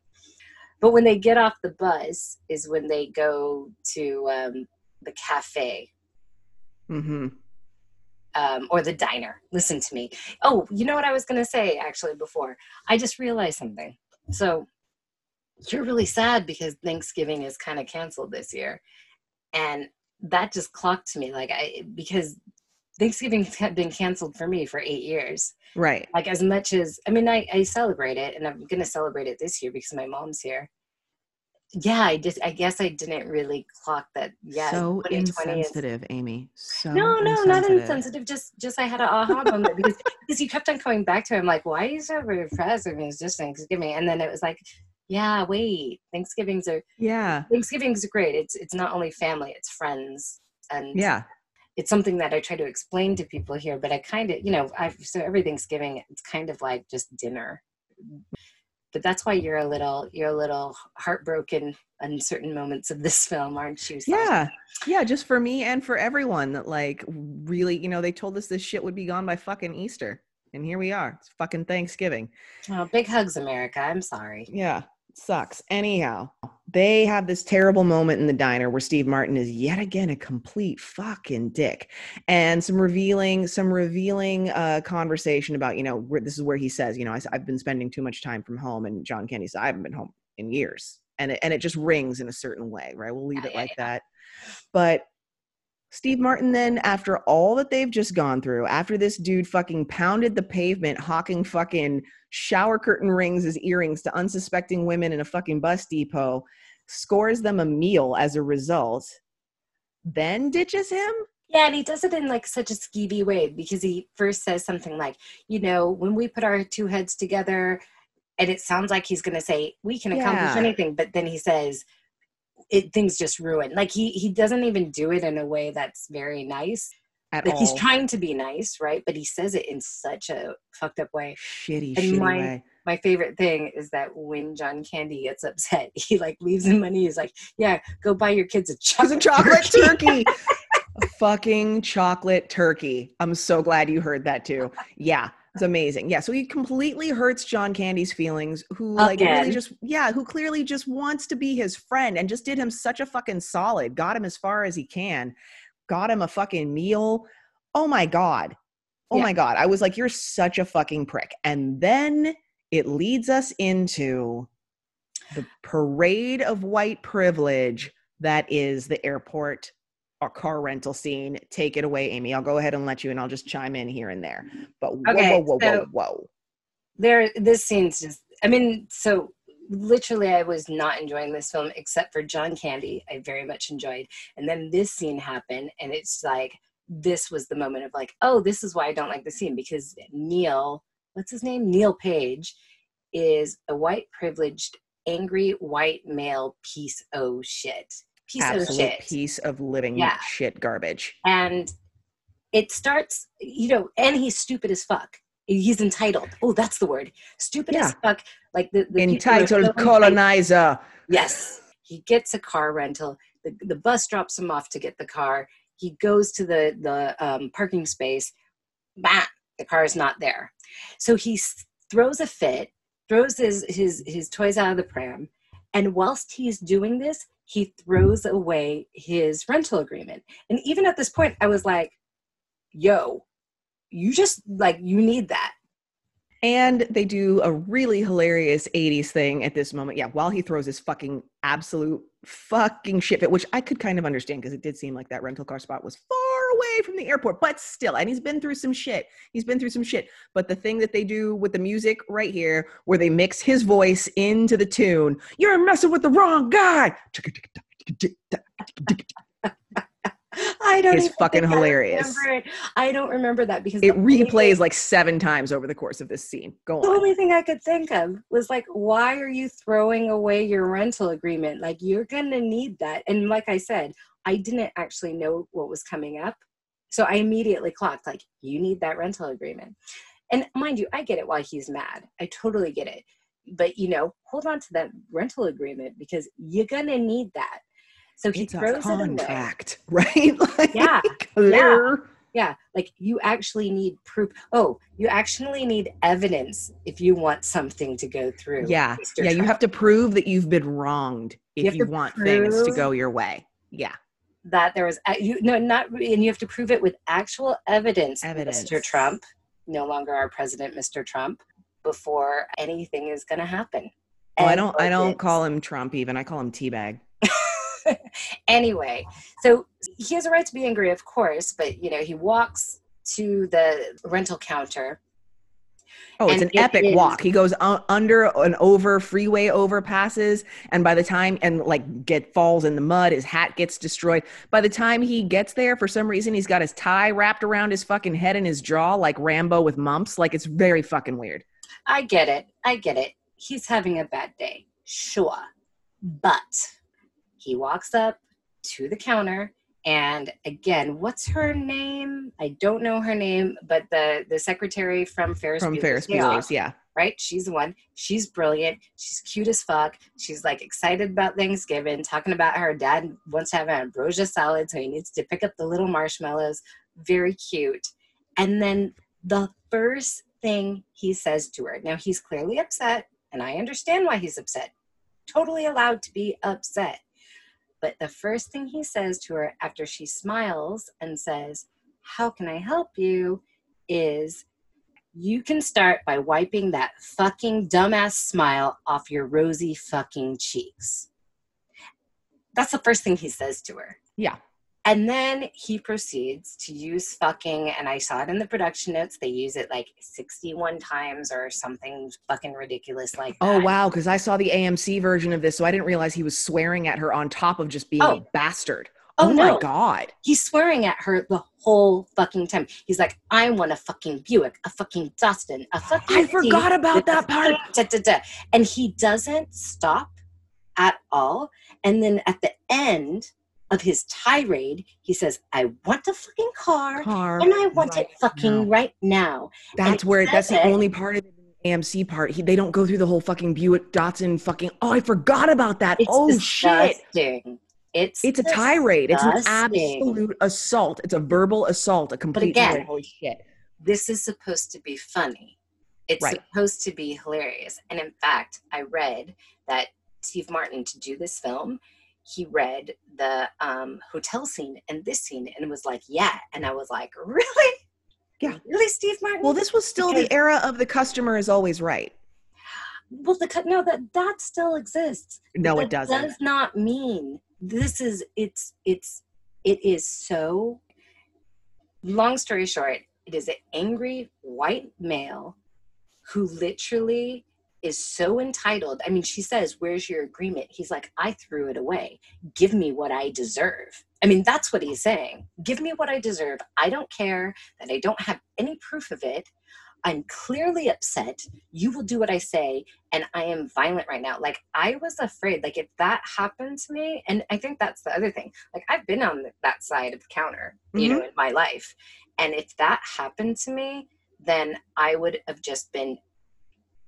But when they get off the bus is when they go to um, the cafe Mm-hmm. um, or the diner. Listen to me. Oh, you know what I was going to say actually before? I just realized something. So you're really sad because Thanksgiving is kind of canceled this year. And that just clocked to me like I because Thanksgiving's had been canceled for me for 8 years. Right. Like as much as I mean I, I celebrate it and I'm going to celebrate it this year because my mom's here. Yeah, I just I guess I didn't really clock that. Yeah, so 2020 is insensitive, Amy. So no, no, not insensitive. Just, just I had an aha moment because because you kept on coming back to him like, why are you so repressed? I mean, it's just Thanksgiving, and then it was like, yeah, wait, Thanksgivings are Yeah. Thanksgivings are great. It's it's not only family, it's friends, and Yeah. It's something that I try to explain to people here. But I kind of, you know, I've, so every Thanksgiving, it's kind of like just dinner. But that's why you're a little, you're a little heartbroken in certain moments of this film, aren't you? Yeah. Yeah. Just for me and for everyone that like really, you know, they told us this shit would be gone by fucking Easter. And here we are. It's fucking Thanksgiving. Oh, big hugs, America. I'm sorry. Yeah. Sucks. Anyhow, they have this terrible moment in the diner where Steve Martin is yet again a complete fucking dick, and some revealing, some revealing uh, conversation about you know where, this is where he says you know I, have been spending too much time from home, and John Candy says I haven't been home in years, and it, and it just rings in a certain way, right? We'll leave Yeah, it yeah, like that, but. Steve Martin, then, after all that they've just gone through, after this dude fucking pounded the pavement, hawking fucking shower curtain rings as earrings to unsuspecting women in a fucking bus depot, scores them a meal as a result, then ditches him? Yeah, and he does it in like such a skeevy way because he first says something like, you know, when we put our two heads together, and it sounds like he's going to say we can accomplish Yeah. anything, but then he says it things just ruin. Like he he doesn't even do it in a way that's very nice. At Like all. he's trying to be nice, right? But he says it in such a fucked up way. shitty, And shitty my- way. my favorite thing is that when John Candy gets upset, he like leaves him money. He's like, "Yeah, go buy your kids a chocolate, chocolate turkey." a fucking chocolate turkey. I'm so glad you heard that too. Yeah, it's amazing. Yeah, so he completely hurts John Candy's feelings, who like Again. really just yeah, who clearly just wants to be his friend and just did him such a fucking solid. Got him as far as he can. Got him a fucking meal. Oh my god. Oh Yeah. my god. I was like you're such a fucking prick. And then it leads us into the parade of white privilege that is the airport or car rental scene. Take it away, Amy. I'll go ahead and let you, and I'll just chime in here and there. But whoa, Okay, whoa, whoa, so- whoa, whoa. there this scene's just i mean so literally i was not enjoying this film except for john candy i very much enjoyed and then this scene happened and it's like this was the moment of like oh this is why i don't like the scene because neal what's his name neal page is a white privileged angry white male piece of shit piece of Absolute shit. piece of living Yeah. shit garbage. and it starts you know and he's stupid as fuck. He's entitled. Oh that's the word. Stupid as fuck like the, the are so Entitled entitled. colonizer. yes. He gets a car rental. The, the bus drops him off to get the car. He goes to the the um, parking space. Bah, the car is not there. So he s- throws a fit throws his his his toys out of the pram. And whilst he's doing this he throws away his rental agreement and even at this point i was like yo you just like you need that And they do a really hilarious 80s thing at this moment. Yeah, while he throws his fucking absolute fucking shit fit, which I could kind of understand because it did seem like that rental car spot was far away from the airport, but still, and he's been through some shit. He's been through some shit. But the thing that they do with the music right here, where they mix his voice into the tune, you're messing with the wrong guy. i don't even fucking I hilarious. remember it. i don't remember that because It replays thing- like seven times over the course of this scene. Go the on. only thing I could think of was like, why are you throwing away your rental agreement? Like, you're gonna need that. And like I said, I didn't actually know what was coming up. So I immediately clocked, like, you need that rental agreement. And mind you, I get it why he's mad. I totally get it. But, you know, hold on to that rental agreement because you're gonna need that. So he It's a throws it away. contract, right? Like, Yeah, hello? Yeah, like you actually need proof. Oh, you actually need evidence if you want something to go through. Yeah, Mr. yeah. You have to prove that you've been wronged if you, to want things to go your way. Yeah, that there was uh, you no not and you have to prove it with actual evidence, Evidence. Mr. Trump, no longer our president, Mr. Trump, before anything is going to happen. Oh, I don't. I don't call him Trump. Even I call him Teabag. anyway, so he has a right to be angry, of course, but you know he walks to the rental counter. Oh, it's And an it epic is- walk. He goes under and over freeway overpasses, and by the time and like get falls in the mud, his hat gets destroyed. By the time he gets there, for some reason, he's got his tie wrapped around his fucking head and his jaw like Rambo with mumps. Like it's very fucking weird. I get it. I get it. He's having a bad day. Sure. But he walks up to the counter and again, what's her name? I don't know her name, but the the secretary from Ferris From Bueller's Ferris Bueller's, yeah. right? She's the one. She's brilliant. She's cute as fuck. She's like excited about Thanksgiving, talking about her dad wants to have an ambrosia salad, so he needs to pick up the little marshmallows. Very cute. And then the first thing he says to her, now he's clearly upset, and I understand why he's upset. Totally allowed to be upset. But the first thing he says to her after she smiles and says, How can I help you? is you can start by wiping that fucking dumbass smile off your rosy fucking cheeks. That's the first thing he says to her. Yeah. And then he proceeds to use fucking, and I saw it in the production notes, they use it like 61 times or something fucking ridiculous like oh, that. Oh wow, because I saw the AMC version of this, so I didn't realize he was swearing at her on top of just being Oh. a bastard. Oh, Oh, no. my god. He's swearing at her the whole fucking time. He's like, I want a fucking Buick, a fucking Datsun, a fucking. I forgot about that part. da, da, da. And he doesn't stop at all. And then at the end of his tirade, he says, I want a fucking car. Car. And I want right it fucking now. right now. That's he where that's says the only part of the AMC part, he, they don't go through the whole fucking Buick Datsun fucking. Oh, I forgot about that. It's oh shit! It's It's a tirade. It's an absolute assault. It's a verbal assault. A complete but again. Holy shit! this is supposed to be funny. It's Right. supposed to be hilarious. And in fact, I read that Steve Martin, to do this film, he read the um, hotel scene and this scene and was like, yeah. And I was like, really? Yeah. Really, Steve Martin? Well, this was still Because- the era of the customer is always right. well, the cut, no, that that still exists. No, that it doesn't. Does not mean this is it's it's it is so. Long story short, it is an angry white male who literally is so entitled. I mean, she says, Where's your agreement? He's like, I threw it away. Give me what I deserve. I mean, that's what he's saying. Give me what I deserve. I don't care that I don't have any proof of it. I'm clearly upset. You will do what I say. And I am violent right now. Like, I was afraid, like, if that happened to me, and I think that's the other thing. Like, I've been on that side of the counter, you know, mm-hmm. in my life. And if that happened to me, then I would have just been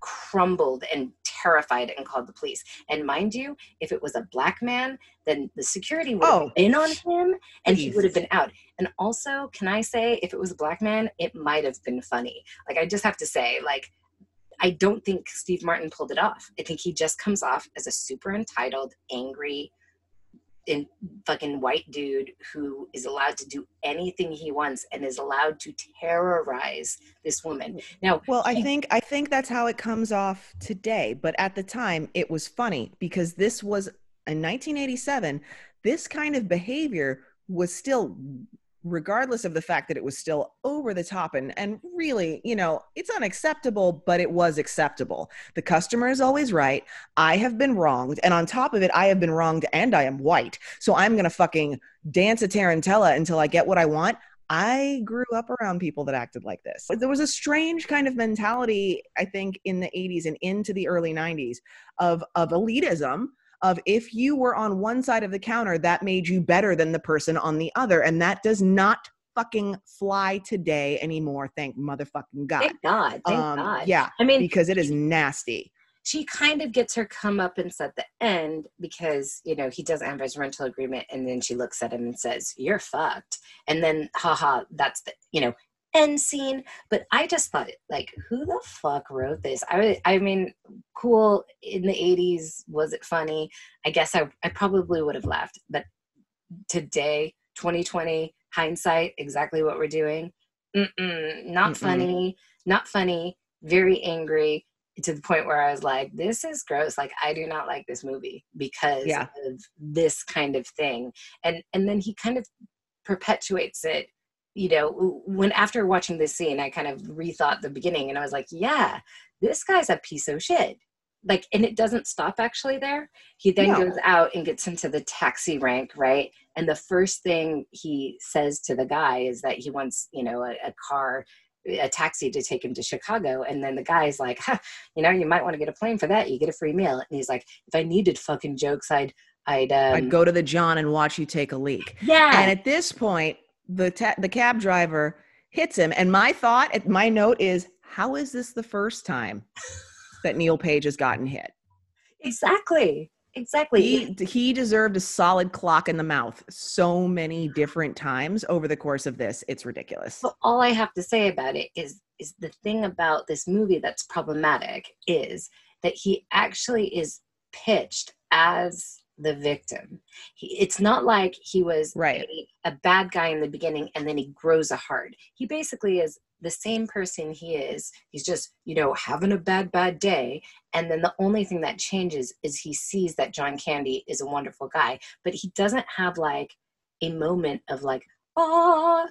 crumbled and terrified and called the police. And mind you, if it was a black man, then the security would have Oh, been on him and he would have been out. And also, can I say, if it was a black man, it might have been funny. Like, I just have to say, like, I don't think Steve Martin pulled it off. I think he just comes off as a super entitled, angry, in fucking white dude who is allowed to do anything he wants and is allowed to terrorize this woman. Now, Well, I think I think that's how it comes off today, but at the time it was funny because this was in 1987, this kind of behavior was still regardless of the fact that it was still over the top and and really, you know, it's unacceptable, but it was acceptable. The customer is always right. I have been wronged, and on top of it, I have been wronged and I am white. So I'm going to fucking dance a tarantella until I get what I want. I grew up around people that acted like this. There was a strange kind of mentality, I think, in the 80s and into the early 90s of, of elitism. Of if you were on one side of the counter, that made you better than the person on the other. And that does not fucking fly today anymore. Thank motherfucking God. thank God, thank Um, God. Yeah, I mean, because it is nasty. she kind of gets her comeuppance at the end because you know he doesn't have his rental agreement, and then she looks at him and says, "You're fucked," and then haha, that's the you know end scene. But I just thought, like, who the fuck wrote this? I I mean, cool in the '80s. Was it funny? I guess I I probably would have laughed, but today, 2020 hindsight, exactly what we're doing. Mm-mm, not Mm-mm. funny. Not funny. Very angry to the point where I was like, this is gross. Like I do not like this movie because Yeah. of this kind of thing. And and then he kind of perpetuates it. You know, when after watching this scene, I kind of rethought the beginning and I was like, yeah, this guy's a piece of shit. Like, and it doesn't stop actually there. He then No. goes out and gets into the taxi rank, right? And the first thing he says to the guy is that he wants, you know, a, a car, a taxi to take him to Chicago. And then the guy's like, huh, you know, you might want to get a plane for that. You get a free meal. And he's like, if I needed fucking jokes, I'd, I'd, um, I'd go to the John and watch you take a leak. yeah. And at this point, the ta- the cab driver hits him, and my thought, my note is, how is this the first time that Neal Page has gotten hit? exactly. Exactly. He he deserved a solid clock in the mouth so many different times over the course of this. It's ridiculous. So all I have to say about it is is the thing about this movie that's problematic is that he actually is pitched as the victim. He, it's not like he was Right. a, a bad guy in the beginning and then he grows a heart. He basically is the same person he is. He's just, you know, having a bad, bad day. And then the only thing that changes is he sees that John Candy is a wonderful guy, but he doesn't have like a moment of like, oh,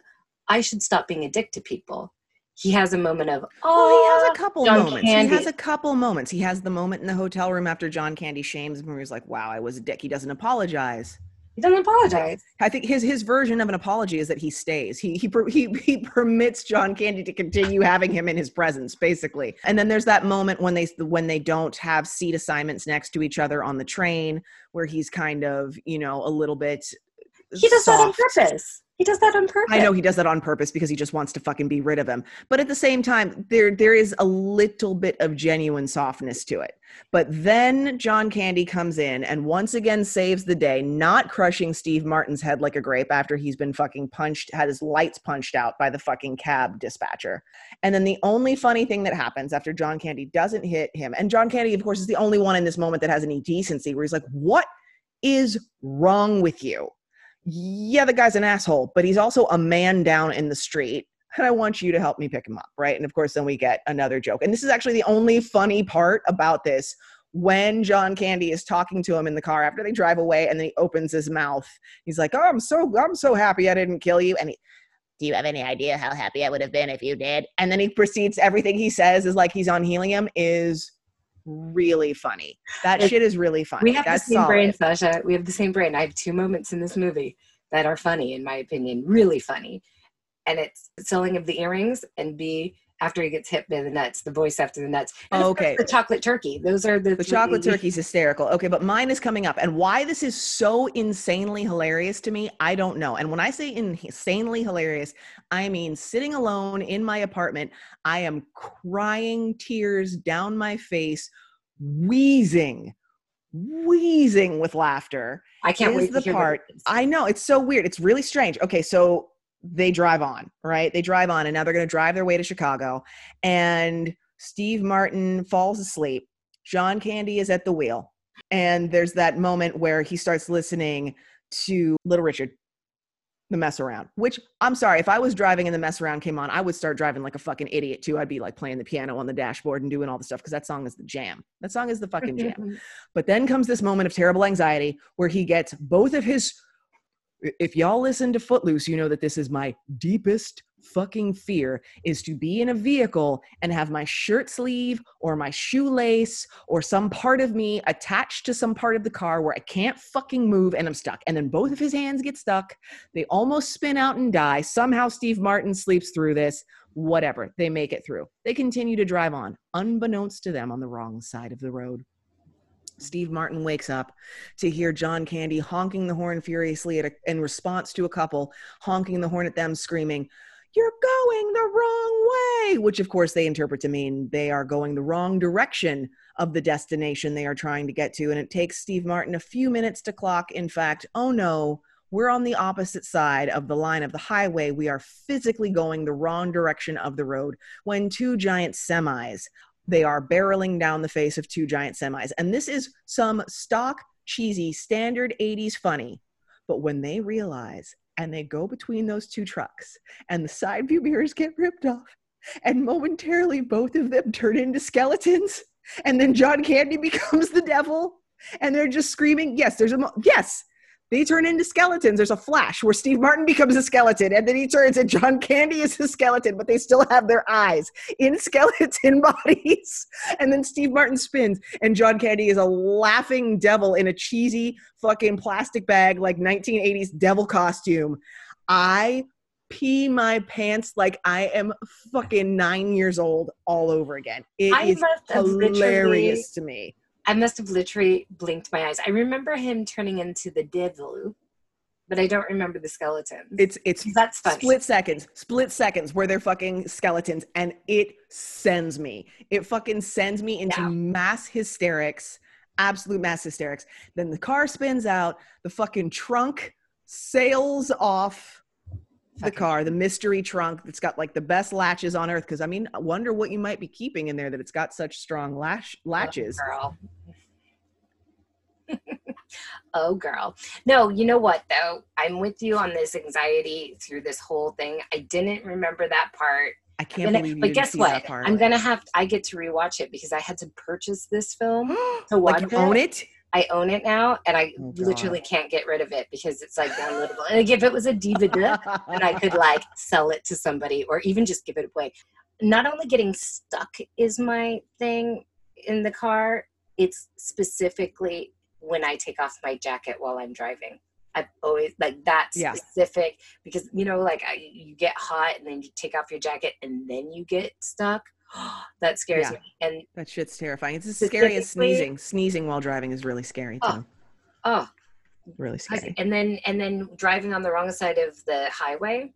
I should stop being a dick to people. He has a moment of, Well, oh, he has a couple John moments. Candy. He has a couple moments. He has the moment in the hotel room after John Candy shames him, where he's like, "Wow, I was a dick." He doesn't apologize. he doesn't apologize. I think his his version of an apology is that he stays. He he he he permits John Candy to continue having him in his presence, basically. And then there's that moment when they when they don't have seat assignments next to each other on the train, where he's kind of you know a little bit He does that on soft. purpose. He does that on purpose. I know he does that on purpose because he just wants to fucking be rid of him. But at the same time, there there is a little bit of genuine softness to it. But then John Candy comes in and once again saves the day, not crushing Steve Martin's head like a grape after he's been fucking punched, had his lights punched out by the fucking cab dispatcher. And then the only funny thing that happens after John Candy doesn't hit him, and John Candy, of course, is the only one in this moment that has any decency, where he's like, What is wrong with you? Yeah, the guy's an asshole, but he's also a man down in the street. And I want you to help me pick him up, right? And of course, then we get another joke. And this is actually the only funny part about this when John Candy is talking to him in the car after they drive away and then he opens his mouth. He's like, Oh, I'm so I'm so happy I didn't kill you. And he, do you have any idea how happy I would have been if you did? And then he proceeds, everything he says is like he's on helium is really funny. That It- shit is really funny. we have That's the same brain. Sasha. We have the same brain. I have two moments in this movie that are funny, in my opinion, really funny. And it's selling of the earrings, and B, after he gets hit by the nuts, the voice after the nuts. And oh, Okay. the chocolate turkey. Those are the The chocolate turkey's hysterical. Okay, but mine is coming up. And why this is so insanely hilarious to me, I don't know. And when I say insanely hilarious, I mean sitting alone in my apartment, I am crying tears down my face, wheezing, wheezing with laughter. I can't is wait the part- What it is. I know it's so weird. It's really strange. Okay, so they drive on, right? They drive on, and now they're going to drive their way to Chicago. And Steve Martin falls asleep. John Candy is at the wheel, and there's that moment where he starts listening to Little Richard, the mess around. Which I'm sorry, if I was driving and the mess around came on, I would start driving like a fucking idiot too. I'd be like playing the piano on the dashboard and doing all the stuff because that song is the jam. That song is the fucking jam. But then comes this moment of terrible anxiety where he gets both of his. If y'all listen to Footloose, you know that this is my deepest fucking fear is to be in a vehicle and have my shirt sleeve or my shoelace or some part of me attached to some part of the car where I can't fucking move and I'm stuck. And then both of his hands get stuck. They almost spin out and die. Somehow Steve Martin sleeps through this. Whatever. They make it through. They continue to drive on, unbeknownst to them, on the wrong side of the road. Steve Martin wakes up to hear John Candy honking the horn furiously a, in response to a couple honking the horn at them, screaming, You're going the wrong way, which of course they interpret to mean they are going the wrong direction of the destination they are trying to get to. And it takes Steve Martin a few minutes to clock. In fact, oh no, we're on the opposite side of the line of the highway. We are physically going the wrong direction of the road when two giant semis they are barreling down the face of two giant semis. And this is some stock, cheesy, standard 80s funny. But when they realize and they go between those two trucks and the side view mirrors get ripped off, and momentarily both of them turn into skeletons, and then John Candy becomes the devil, and they're just screaming, Yes, there's a, mo- yes. They turn into skeletons. There's a flash where Steve Martin becomes a skeleton, and then he turns and John Candy is a skeleton, but they still have their eyes in skeleton bodies. And then Steve Martin spins, and John Candy is a laughing devil in a cheesy fucking plastic bag, like 1980s devil costume. I pee my pants like I am fucking nine years old all over again. It I is must have literally- hilarious to me. I must have literally blinked my eyes. I remember him turning into the devil, but I don't remember the skeletons. It's it's That's funny. split seconds, split seconds where they're fucking skeletons, and it sends me. It fucking sends me into Yeah. mass hysterics, absolute mass hysterics. Then the car spins out, the fucking trunk sails off the car, the mystery trunk that's got like the best latches on earth. Because I mean, I wonder what you might be keeping in there that it's got such strong lash oh, latches. Oh, girl. oh, girl. No, you know what, though? I'm with you on this anxiety through this whole thing. I didn't remember that part. I can't Gonna- believe you but guess what? that part. I'm going to have, I get to rewatch it because I had to purchase this film to watch like you own it. I own it now and I Oh, literally can't get rid of it because it's like downloadable. And like, if it was a DVD, and I could like sell it to somebody or even just give it away. Not only getting stuck is my thing in the car, it's specifically when I take off my jacket while I'm driving. I've always like that Yeah. specific because you know, like I, you get hot and then you take off your jacket and then you get stuck. that scares Yeah. me. And That shit's terrifying. It's as scary as sneezing. Sneezing while driving is really scary oh. too. Oh, oh, really scary. And then and then driving on the wrong side of the highway,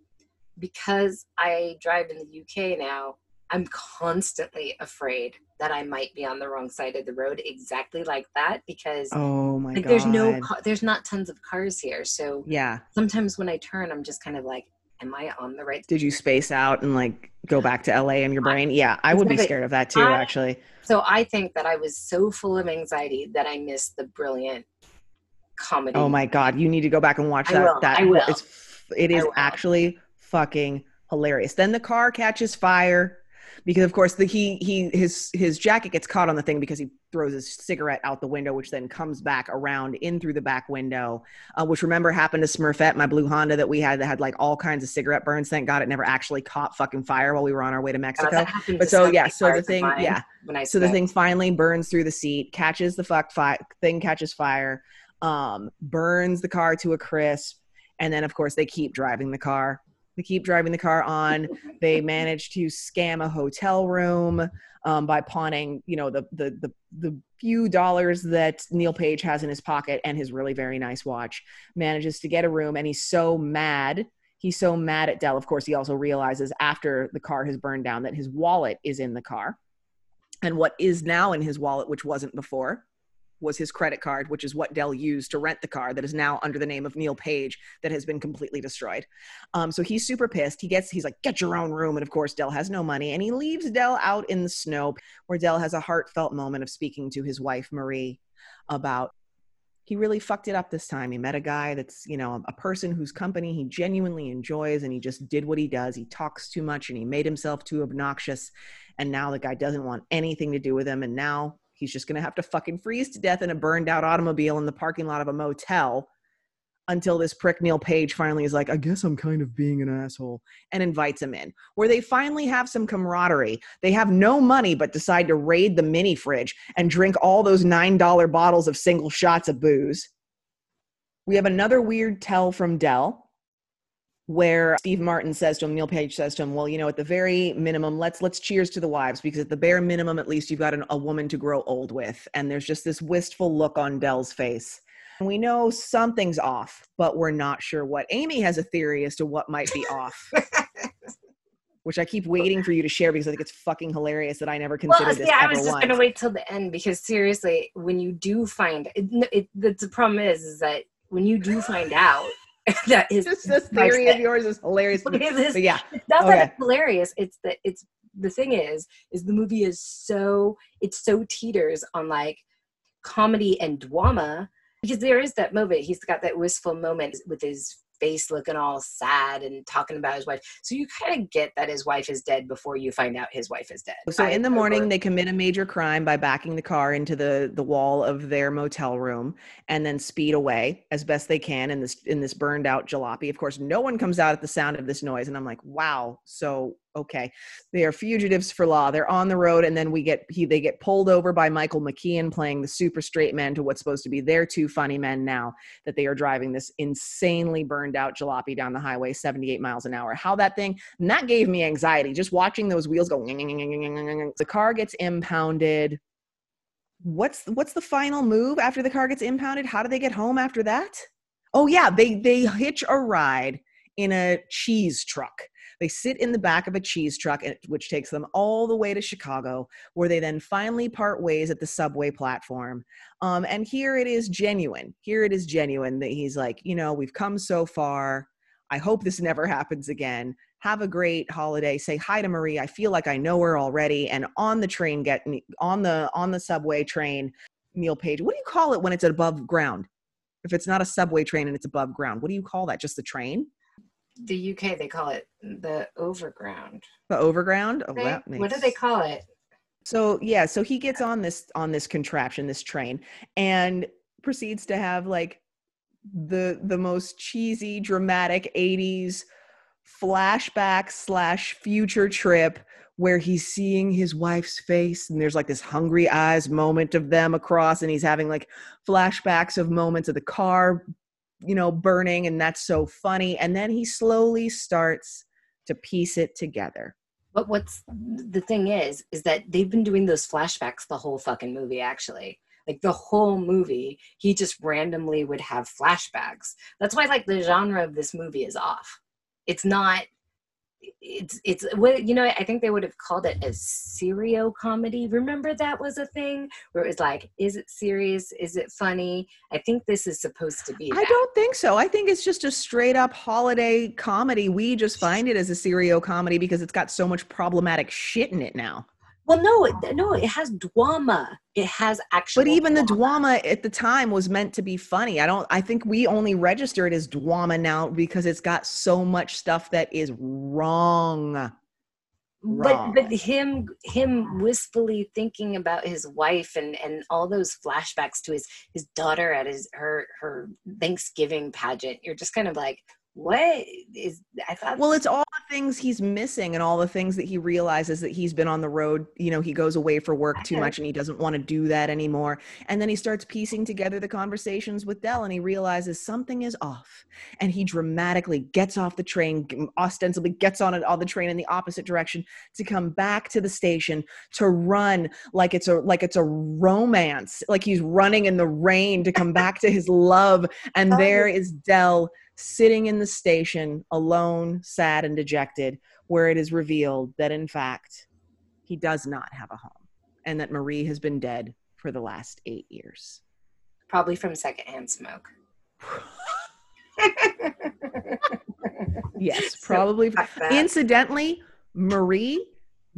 because I drive in the UK now, I'm constantly afraid that I might be on the wrong side of the road, exactly like that, because Oh my like god. there's no there's not tons of cars here, so Yeah. sometimes when I turn, I'm just kind of like, am I on the right? Did you space out and like go back to LA in your brain? Yeah, I would be scared of that too, I- actually. So I think that I was so full of anxiety that I missed the brilliant comedy. Oh my god, you need to go back and watch I that. will, That I will. It's, it is actually fucking hilarious. Then the car catches fire because of course the he he his his jacket gets caught on the thing because he throws his cigarette out the window which then comes back around in through the back window uh, which remember happened to smurfette my blue honda that we had that had like all kinds of cigarette burns. Thank god it never actually caught fucking fire while we were on our way to mexico. but so yeah so the thing yeah. so the thing finally burns through the seat, catches the fuck fi- thing, catches fire, um, burns the car to a crisp, and then of course they keep driving the car. They keep driving the car on. they manage to scam a hotel room um, by pawning, you know, the, the the the few dollars that Neal Page has in his pocket and his really very nice watch. Manages to get a room, and he's so mad. He's so mad at Del. Of course, he also realizes after the car has burned down that his wallet is in the car and what is now in his wallet, which wasn't before, was his credit card, which is what Del used to rent the car that is now under the name of Neal Page that has been completely destroyed. Um, so he's super pissed. He gets, he's like, get your own room. And of course, Del has no money. And he leaves Del out in the snow where Del has a heartfelt moment of speaking to his wife, Marie, about he really fucked it up this time. He met a guy that's, you know, a person whose company he genuinely enjoys and he just did what he does. He talks too much and he made himself too obnoxious. And now the guy doesn't want anything to do with him. And now he's just going to have to fucking freeze to death in a burned out automobile in the parking lot of a motel until this prick Neal Page finally is like, I guess I'm kind of being an asshole and invites him in, where they finally have some camaraderie. They have no money, but decide to raid the mini fridge and drink all those $9 bottles of single shots of booze. We have another weird tell from Del where Steve Martin says to him, Neal Page says to him, "Well, you know, at the very minimum, let's let's cheers to the wives because at the bare minimum, at least you've got an, a woman to grow old with." And there's just this wistful look on Del's face. And we know something's off, but we're not sure what. Amy has a theory as to what might be off. Which I keep waiting for you to share because I think it's fucking hilarious that I never considered well, this see, I was just once. gonna wait till the end because seriously, when you do find it, it the, the problem is, is that when you do find out that is Just this theory of yours is hilarious. This. Yeah, it's not Okay. that it's hilarious. It's that it's the thing is, is the movie is so it's so teeters on like comedy and drama because there is that moment. He's got that wistful moment with his face looking all sad and talking about his wife. So you kind of get that his wife is dead before you find out his wife is dead. So in the morning, they commit a major crime by backing the car into the the wall of their motel room and then speed away as best they can in this in this burned out jalopy. Of course, no one comes out at the sound of this noise, and I'm like, wow. So okay, they are fugitives for law. They're on the road, and then we get he they get pulled over by Michael McKean playing the super straight man to what's supposed to be their two funny men now that they are driving this insanely burned out jalopy down the highway 78 miles an hour. How that thing and that gave me anxiety just watching those wheels go. The car gets impounded. What's what's the final move after the car gets impounded? How do they get home after that? Oh yeah, they they hitch a ride in a cheese truck. They sit in the back of a cheese truck, which takes them all the way to Chicago, where they then finally part ways at the subway platform. Um, and here it is genuine. Here it is genuine that he's like, you know, we've come so far. I hope this never happens again. Have a great holiday. Say hi to Marie. I feel like I know her already. And on the train, get on the on the subway train, Neal Page. What do you call it when it's above ground? If it's not a subway train and it's above ground, what do you call that? Just the train? The UK they call it the overground. The overground? Oh, what do they call it? So yeah, so he gets on this on this contraption, this train, and proceeds to have like the the most cheesy, dramatic '80s flashback slash future trip where he's seeing his wife's face and there's like this hungry eyes moment of them across and he's having like flashbacks of moments of the car you know burning and that's so funny. And then he slowly starts to piece it together. But what's the thing is, is that they've been doing those flashbacks the whole fucking movie, actually. like the whole movie he just randomly would have flashbacks. That's why like the genre of this movie is off. It's not it's it's what you know i think they would have called it a serio comedy remember that was a thing where it was like is it serious is it funny i think this is supposed to be I don't think so. I think it's just a straight up holiday comedy. We just find it as a serio comedy because it's got so much problematic shit in it now. Well no it, no it has drama it has actual But even the drama. drama at the time was meant to be funny. I don't I think we only register it as drama now because it's got so much stuff that is wrong. but but him him wistfully thinking about his wife and and all those flashbacks to his his daughter at his her her thanksgiving pageant you're just kind of like what is i thought Well, it's all the things he's missing and all the things that he realizes that he's been on the road. You know, he goes away for work too much and he doesn't want to do that anymore. And then he starts piecing together the conversations with Del and he realizes something is off. And he dramatically gets off the train, ostensibly gets on it on the train in the opposite direction to come back to the station to run like it's a like it's a romance, like he's running in the rain to come back to his love. And Oh. there is Del sitting in the station alone, sad and dejected, where it is revealed that in fact he does not have a home and that Marie has been dead for the last eight years. probably from secondhand smoke Yes, probably. that. Incidentally, Marie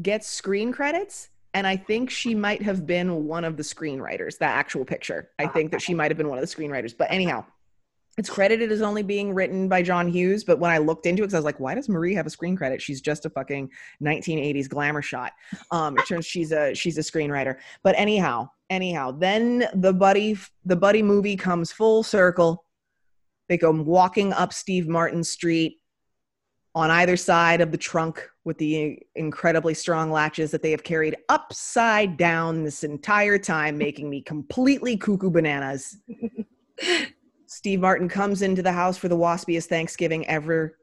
gets screen credits. And I think she might have been one of the screenwriters, that actual picture. I oh, think that she might have been one of the screenwriters. But anyhow, it's credited as only being written by John Hughes. But when I looked into it, because I was like, why does Marie have a screen credit? She's just a fucking 1980s glamour shot. Um, it turns she's a she's a screenwriter. But anyhow, anyhow, then the buddy the buddy movie comes full circle. They go walking up Steve Martin Street on either side of the trunk with the incredibly strong latches that they have carried upside down this entire time, making me completely cuckoo bananas. Steve Martin comes into the house for the waspiest Thanksgiving ever.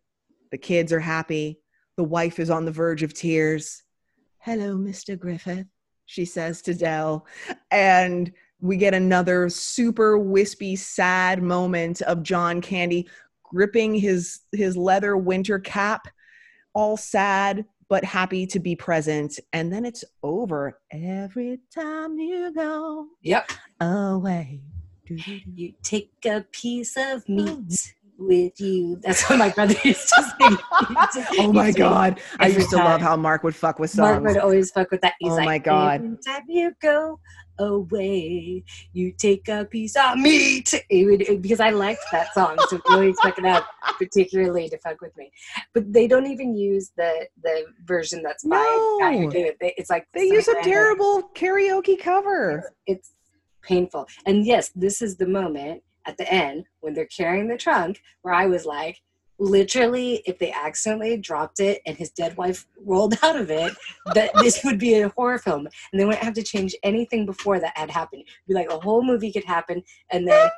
The kids are happy. The wife is on the verge of tears. Hello, Mr. Griffith, she says to Del. And we get another super wispy, sad moment of John Candy gripping his his leather winter cap, all sad but happy to be present. And then it's over. Every time you go yep away. You take a piece of oh, meat with you that's what my brother used to sing Oh my god. I used to love how Mark would fuck with songs. Mark would always fuck with that. He's Oh like, my God. Every time you go away, you take a piece of meat. He would, because I liked that song, so he always stuck it out, particularly to fuck with me. But they don't even use the the version that's by guy who did it. It's like They use a terrible karaoke cover. It's painful. And yes, this is the moment at the end when they're carrying the trunk where I was like, literally, if they accidentally dropped it and his dead wife rolled out of it, that this would be a horror film. And they wouldn't have to change anything before that had happened. It'd be like a whole movie could happen, and then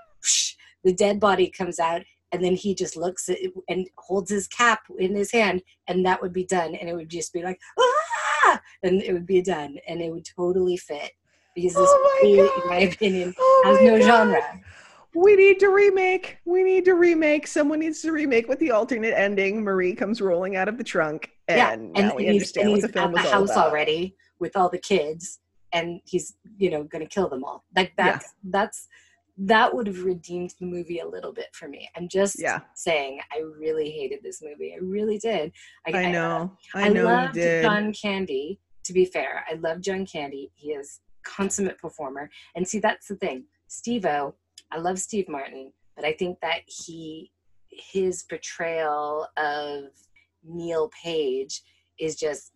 the dead body comes out. And then he just looks and holds his cap in his hand, and that would be done. And it would just be like, ah! And it would be done. And it would totally fit. Because this Oh movie, God. in my opinion, Oh has my no God. genre. We need to remake. We need to remake. Someone needs to remake with the alternate ending. Marie comes rolling out of the trunk, and yeah, now and, we he's, understand and what the film at the was all house about. already with all the kids, and he's you know going to kill them all. Like Yeah. that's that's that would have redeemed the movie a little bit for me. I'm just Yeah, saying, I really hated this movie. I really did. I know. I, I, know you loved did. John Candy. To be fair, I love John Candy. He is consummate performer. And see, that's the thing. Steve O, I love Steve Martin, but I think that he his portrayal of Neal Page is just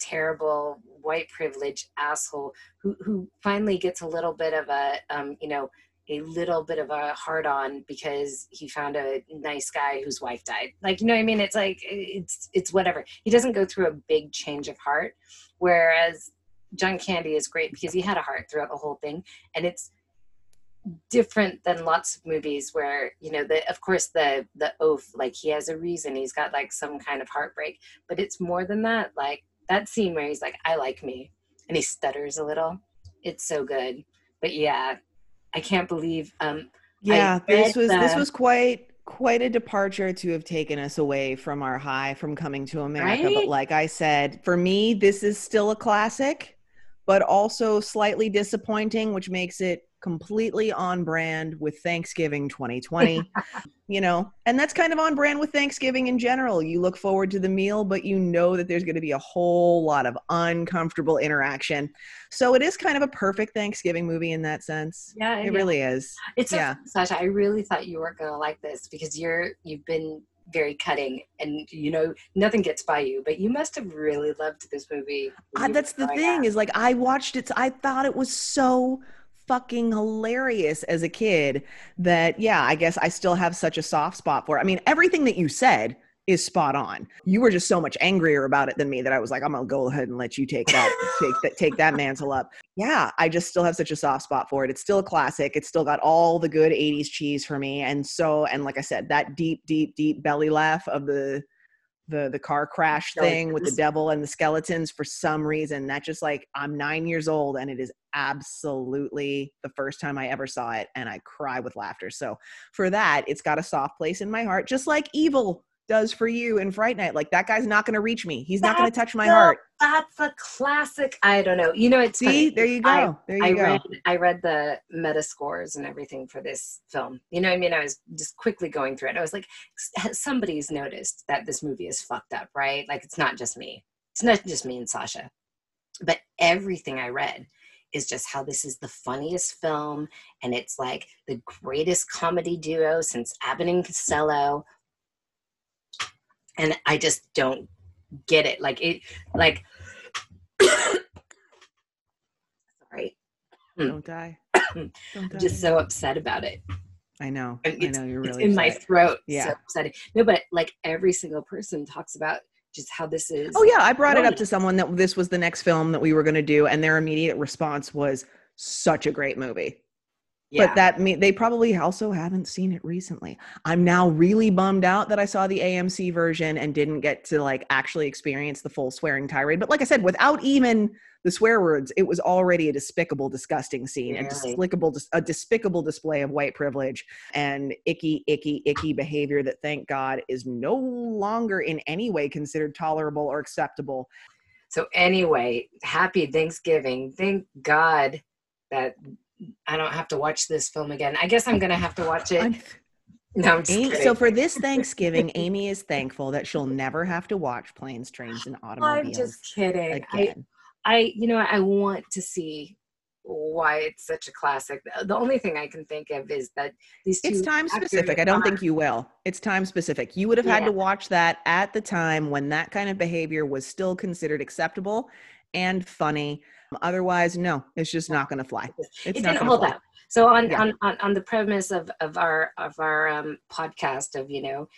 terrible white privilege asshole who who finally gets a little bit of a um you know a little bit of a hard on because he found a nice guy whose wife died. Like, you know what I mean? It's like it's it's whatever. He doesn't go through a big change of heart. Whereas John Candy is great because he had a heart throughout the whole thing. And it's different than lots of movies where, you know, the of course the the oath, like he has a reason, he's got like some kind of heartbreak. But it's more than that. Like that scene where he's like, I like me and he stutters a little. It's so good but yeah, I can't believe. Um, yeah, this was this was quite quite a departure to have taken us away from our high from coming to America. But like I said, for me, this is still a classic, but also slightly disappointing, which makes it completely on brand with Thanksgiving 2020. you know, and that's kind of on brand with Thanksgiving in general. You look forward to the meal, but you know that there's going to be a whole lot of uncomfortable interaction. So it is kind of a perfect Thanksgiving movie in that sense. Yeah, It yeah. really is. It's yeah. Sasha. I really thought you weren't gonna like this because you're you've been very cutting and you know nothing gets by you, but you must have really loved this movie. Uh, that's the thing up. is like I watched it. I thought it was so fucking hilarious as a kid that yeah, I guess I still have such a soft spot for it. I mean, everything that you said is spot on. You were just so much angrier about it than me that I was like, I'm gonna go ahead and let you take that take that take that mantle up. Yeah, I just still have such a soft spot for it. It's still a classic. It's still got all the good 80s cheese for me. And so, and like I said, that deep, deep, deep belly laugh of the the the car crash thing with the devil and the skeletons for some reason that just like i'm nine years old and it is absolutely the first time i ever saw it and i cry with laughter so for that it's got a soft place in my heart just like evil does for you in fright night like that guy's not going to reach me he's not going to touch my so- heart That's a classic. I don't know. You know, it's see funny. there you I- go there you I go read I read the meta scores and everything for this film. You know what I mean? I was just quickly going through it. I was like, somebody's noticed that this movie is fucked up, right? Like it's not just me. It's not just me and Sasha. But everything I read is just how this is the funniest film and it's like the greatest comedy duo since Abbott and Costello. And I just don't get it. Like it like sorry. Hmm. don't die don't die I'm just so upset about it. i know And i it's- know you're It's really in my throat. Yeah. So upsetting. No, but like every single person talks about just how this is. Oh yeah, I brought it up to someone that this was the next film that we were going to do, and their immediate response was such a great movie. Yeah. But that mean they probably also haven't seen it recently. I'm now really bummed out that I saw the AMC version and didn't get to like actually experience the full swearing tirade. But like I said, without even the swear words, it was already a despicable, disgusting scene, a Really? despicable, a despicable display of white privilege and icky, icky, icky behavior that, thank God, is no longer in any way considered tolerable or acceptable. so anyway, happy Thanksgiving. Thank God that I don't have to watch this film again. I guess I'm gonna have to watch it. No, I'm just Amy- kidding. so for this Thanksgiving, Amy is thankful that she'll never have to watch planes, trains, and automobiles I'm just kidding. I, again. I, you know, I want to see why it's such a classic. The- only thing I can think of is that these two It's time specific. I don't think you will. It's time specific. You would have had Yeah. to watch that at the time when that kind of behavior was still considered acceptable and funny. Otherwise, no, it's just not going to fly. It's it didn't hold fly. up. So on, Yeah. on, on, on the premise of, of our of our um, podcast of you know,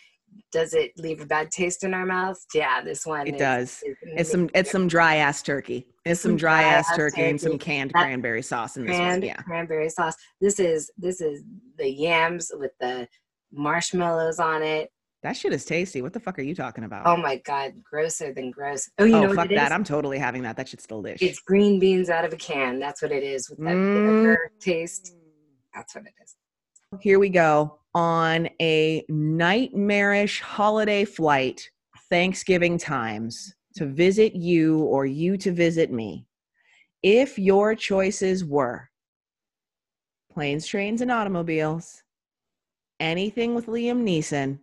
does it leave a bad taste in our mouth? Yeah, this one It is- does. is It's some it's some dry ass turkey. It's some Some dry ass dry-ass turkey and some canned That- cranberry sauce in this cran- one. Yeah. cranberry sauce. This is this is the yams with the marshmallows on it. That shit is tasty. What the fuck are you talking about? Oh my god, grosser than gross. Oh, you know oh, what fuck that. is? I'm totally having that. That shit's delish. It's green beans out of a can. That's what it is with that Mm. vinegar taste. That's what it is. Here we go on a nightmarish holiday flight, Thanksgiving times, to visit you or you to visit me. If your choices were planes, trains, and automobiles, anything with Liam Neeson,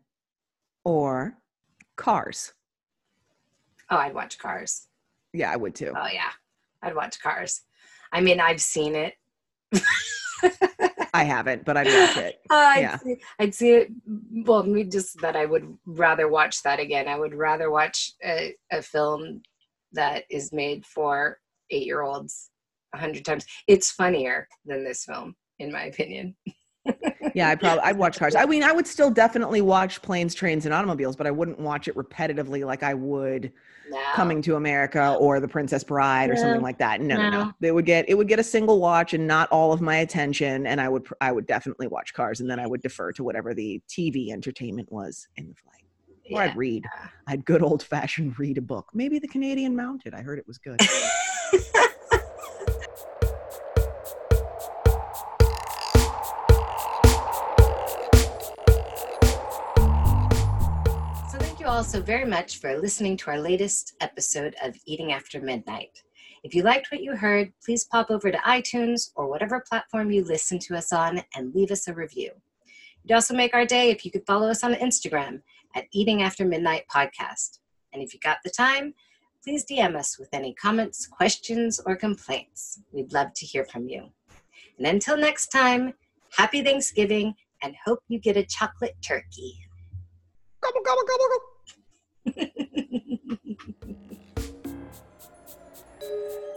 or cars. Oh, I'd watch Cars. Yeah, I would too. Oh yeah, I'd watch Cars. I mean, I've seen it. I haven't, but I'd watch it. Oh, I'd, Yeah. see, I'd see it. Well, me just that I would rather watch that again. I would rather watch a, a film that is made for eight year olds a hundred times. It's funnier than this film, in my opinion. Yeah, I probably I'd watch cars. I mean, I would still definitely watch planes, trains, and automobiles, but I wouldn't watch it repetitively like I would No. Coming to America or The Princess Bride or something like that. No, no, no. no. It would get it would get a single watch and not all of my attention, and I would I would definitely watch Cars, and then I would defer to whatever the TV entertainment was in the flight. Or Yeah. I'd read. I'd good old fashioned read a book. Maybe the Canadian Mounted. I heard it was good. all so very much for listening to our latest episode of Eating After Midnight. If you liked what you heard, please pop over to iTunes or whatever platform you listen to us on and leave us a review. You'd also make our day if you could follow us on Instagram at Eating After Midnight Podcast. And if you got the time, please DM us with any comments, questions, or complaints. We'd love to hear from you. And until next time, happy Thanksgiving and hope you get a chocolate turkey. Gobble, gobble, gobble, thank you